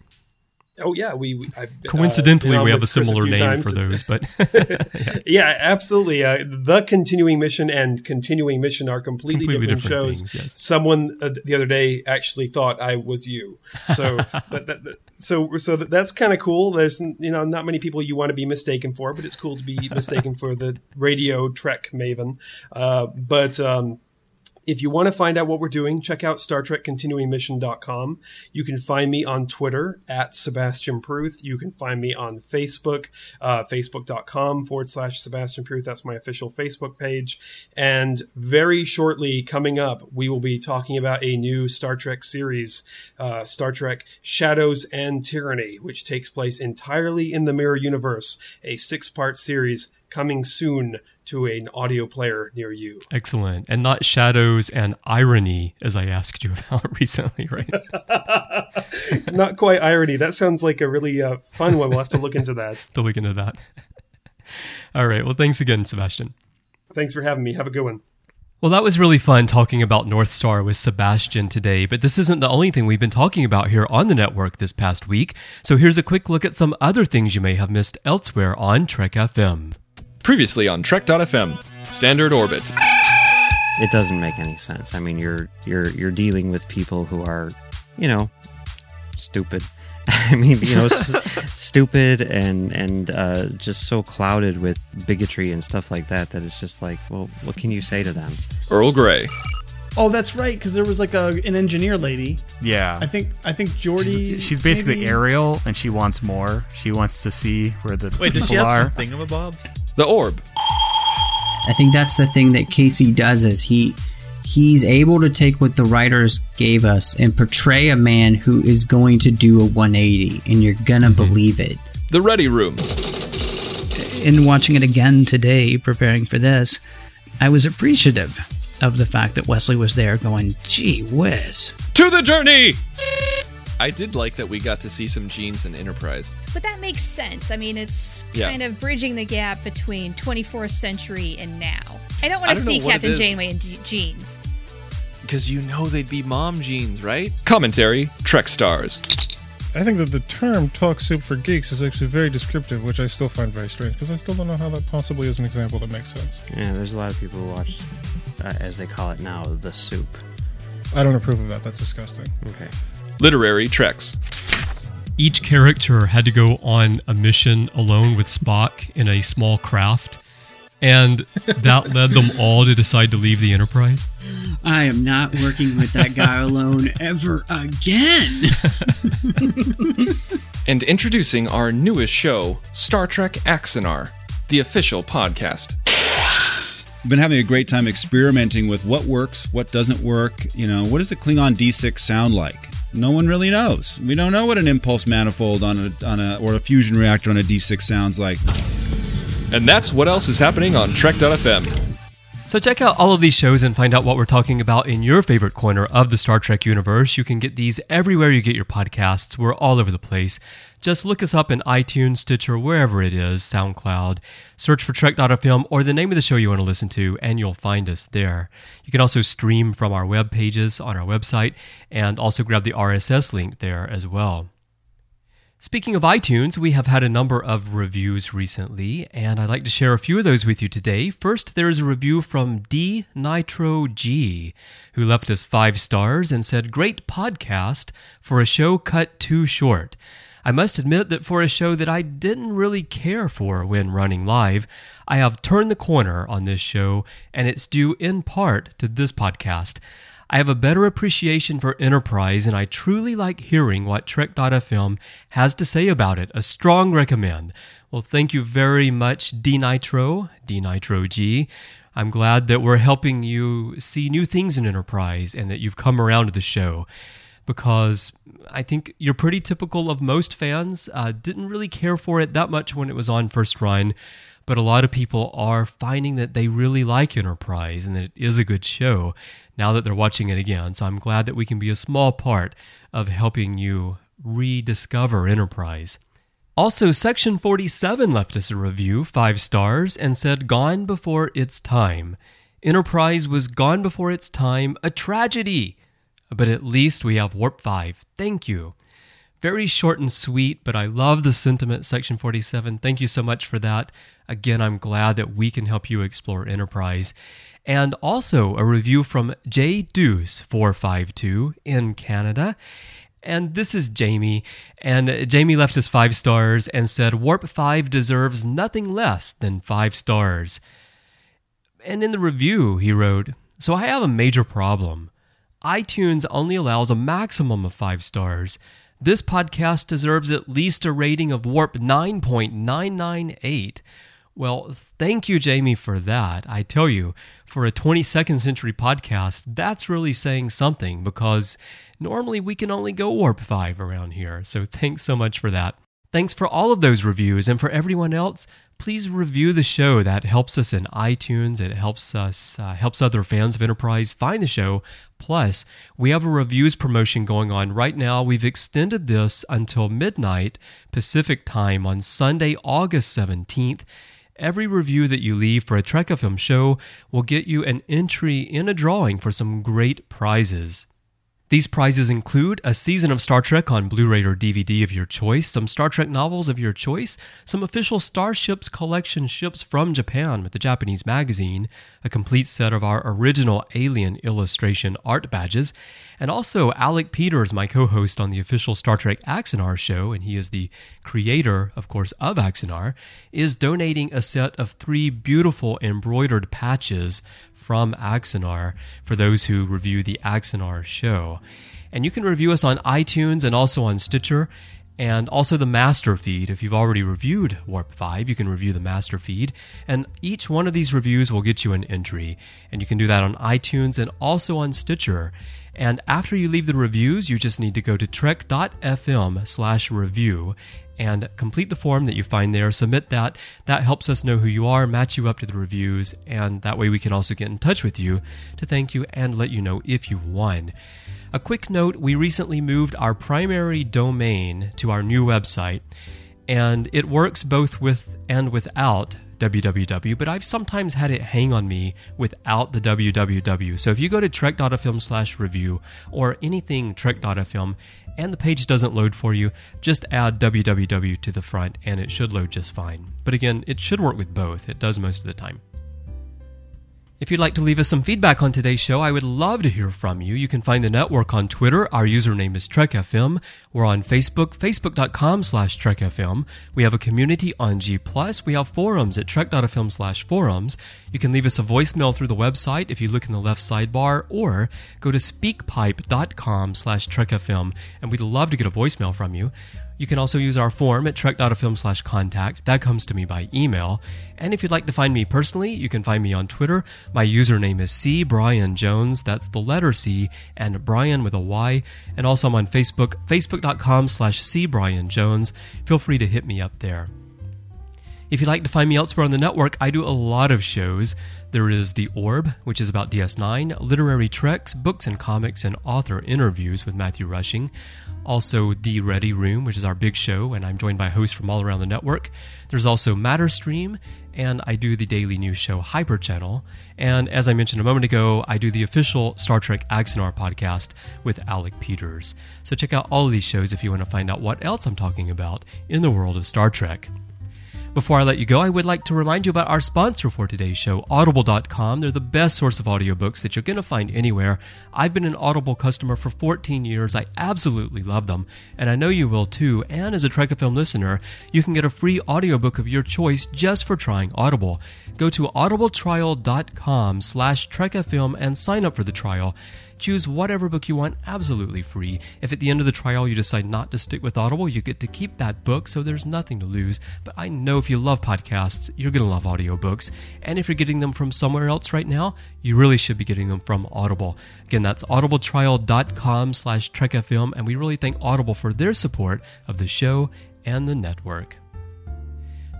Oh yeah, we, we I've, uh, Coincidentally, been we have a similar few name times. for those, but yeah, absolutely. Uh, the continuing mission and continuing mission are completely, Completely different, different shows. things, yes. Someone uh, the other day actually thought I was you. So, that, that, that- so, so that's kind of cool. There's you know not many people you want to be mistaken for, but it's cool to be mistaken for the radio Trek maven. Uh, but um, if you want to find out what we're doing, check out Star Trek Continuing Mission.com. You can find me on Twitter at Sebastian Prooth. You can find me on Facebook, uh, facebook.com forward slash Sebastian Prooth. That's my official Facebook page. And very shortly coming up, we will be talking about a new Star Trek series, uh, Star Trek Shadows and Tyranny, which takes place entirely in the Mirror Universe, a six part series coming soon to an audio player near you. excellent. And not shadows and irony, as I asked you about recently, right? Not quite irony. That sounds like a really uh, fun one. We'll have to look into that. to look into that. All right. Well, thanks again, Sebastian. Thanks for having me. Have a good one. Well, that was really fun talking about North Star with Sebastian today, but this isn't the only thing we've been talking about here on the network this past week. So here's a quick look at some other things you may have missed elsewhere on Trek FM. Previously on Trek.fm, Standard Orbit. it doesn't make any sense. I mean, you're you're you're dealing with people who are, you know, stupid, I mean, you know, s- stupid and and uh, just so clouded with bigotry and stuff like that that it's just like, well, what can you say to them? Earl Grey. Oh, that's right, because there was like a an engineer lady. Yeah. I think I think Geordi. She's, she's basically maybe? Ariel, and she wants more. She wants to see where the Wait, does people she have are. some thingamabobs? The Orb. I think that's the thing that Casey does is he he's able to take what the writers gave us and portray a man who is going to do a 180 and you're gonna mm-hmm. believe it. The Ready Room. in watching it again today, preparing for this, I was appreciative of the fact that Wesley was there going, gee whiz. To the Journey. I did like that we got to see some jeans in Enterprise. But that makes sense. I mean, it's Yeah. kind of bridging the gap between 24th century and now. I don't want to don't see know what it Captain is. Janeway in je- jeans. Because you know they'd be mom jeans, right? Commentary Trek Stars. I think that the term talk soup for geeks is actually very descriptive, which I still find very strange because I still don't know how that possibly is an example that makes sense. Yeah, there's a lot of people who watch, uh, as they call it now, the soup. I don't approve of that. That's disgusting. Okay. Literary Treks. Each character had to go on a mission alone with Spock in a small craft, and that led them all to decide to leave the Enterprise. I am not working with that guy alone ever again. And introducing our newest show, Star Trek Axanar, the official podcast. I've been having a great time experimenting with what works, what doesn't work. You know, what does a Klingon D6 sound like? No one really knows. We don't know what an impulse manifold on a on a or a fusion reactor on a D6 sounds like. And that's what else is happening on Trek.fm. So check out all of these shows and find out what we're talking about in your favorite corner of the Star Trek universe. You can get these everywhere you get your podcasts. We're all over the place. Just look us up in iTunes, Stitcher, wherever it is, SoundCloud. Search for Trek.fm or the name of the show you want to listen to, and you'll find us there. You can also stream from our web pages on our website and also grab the RSS link there as well. Speaking of iTunes, we have had a number of reviews recently, and I'd like to share a few of those with you today. First, there is a review from D Nitro G, who left us five stars and said, Great podcast for a show cut too short. I must admit that for a show that I didn't really care for when running live, I have turned the corner on this show, and it's due in part to this podcast. I have a better appreciation for Enterprise, and I truly like hearing what Trek.fm has to say about it. A strong recommend. Well, thank you very much, D Nitro, D Nitro G. I'm glad that we're helping you see new things in Enterprise and that you've come around to the show because I think you're pretty typical of most fans. Uh, didn't really care for it that much when it was on first run, but a lot of people are finding that they really like Enterprise and that it is a good show now that they're watching it again. So I'm glad that we can be a small part of helping you rediscover Enterprise. Also, Section 47 left us a review, five stars, and said, Gone before its time. Enterprise was gone before its time, a tragedy. But at least we have Warp 5. Thank you. Very short and sweet, but I love the sentiment, Section 47. Thank you so much for that. Again, I'm glad that we can help you explore Enterprise. And also a review from J Deuce 452 in Canada. And this is Jamie. And Jamie left us five stars and said Warp 5 deserves nothing less than five stars. And in the review, he wrote So I have a major problem. iTunes only allows a maximum of five stars. This podcast deserves at least a rating of Warp 9.998. Well, thank you, Jamie, for that. I tell you, for a 22nd century podcast, that's really saying something because normally we can only go Warp 5 around here. So thanks so much for that. Thanks for all of those reviews. And for everyone else, please review the show. That helps us in iTunes. It helps us, uh, helps other fans of Enterprise find the show. Plus, we have a reviews promotion going on right now. We've extended this until midnight Pacific time on Sunday, August 17th. Every review that you leave for a Trek FM show will get you an entry in a drawing for some great prizes. These prizes include a season of Star Trek on Blu ray or DVD of your choice, some Star Trek novels of your choice, some official Starships collection ships from Japan with the Japanese magazine, a complete set of our original Alien illustration art badges, and also Alec Peters, my co host on the official Star Trek Axanar show, and he is the creator, of course, of Axanar, is donating a set of three beautiful embroidered patches from Axanar for those who review the Axanar show. And you can review us on iTunes and also on Stitcher and also the master feed. If you've already reviewed Warp 5, you can review the master feed. And each one of these reviews will get you an entry. And you can do that on iTunes and also on Stitcher. And after you leave the reviews, you just need to go to trek.fm slash review and complete the form that you find there. Submit that. That helps us know who you are, match you up to the reviews, and that way we can also get in touch with you to thank you and let you know if you won. A quick note we recently moved our primary domain to our new website, and it works both with and without www, but I've sometimes had it hang on me without the www. So if you go to trek.fm slash review or anything trek.fm and the page doesn't load for you, just add www to the front and it should load just fine. But again, it should work with both. It does most of the time. If you'd like to leave us some feedback on today's show, I would love to hear from you. You can find the network on Twitter. Our username is TrekFM. We're on Facebook, facebook.com slash TrekFM. We have a community on G+. We have forums at trek.fm slash forums. You can leave us a voicemail through the website if you look in the left sidebar, or go to speakpipe.com slash TrekFM, and we'd love to get a voicemail from you. You can also use our form at trek.fm slash contact. That comes to me by email. And if you'd like to find me personally, you can find me on Twitter. My username is C Bryan Jones. That's the letter C and Bryan with a Y. And also I'm on Facebook, facebook.com slash C Bryan Jones. Feel free to hit me up there. If you'd like to find me elsewhere on the network, I do a lot of shows. There is The Orb, which is about DS9, literary treks, books and comics, and author interviews with Matthew Rushing. Also, The Ready Room, which is our big show, and I'm joined by hosts from all around the network. There's also Matterstream, and I do the daily news show Hyper Channel. And as I mentioned a moment ago, I do the official Star Trek Axanar podcast with Alec Peters. So check out all of these shows if you want to find out what else I'm talking about in the world of Star Trek. Before I let you go, I would like to remind you about our sponsor for today's show, Audible.com. They're the best source of audiobooks that you're going to find anywhere. I've been an Audible customer for 14 years. I absolutely love them, and I know you will too. And as a Trek listener, you can get a free audiobook of your choice just for trying Audible. Go to audibletrial.com slash trekfm and sign up for the trial. Choose whatever book you want absolutely free. If at the end of the trial you decide not to stick with Audible, you get to keep that book, so there's nothing to lose. But I know if you love podcasts, you're going to love audiobooks. And if you're getting them from somewhere else right now, you really should be getting them from Audible. Again, that's audibletrial.com slash trekfm, and we really thank Audible for their support of the show and the network.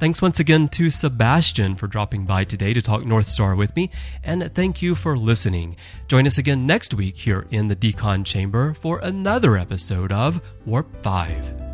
Thanks once again to Sebastian for dropping by today to talk North Star with me, and thank you for listening. Join us again next week here in the Decon Chamber for another episode of Warp 5.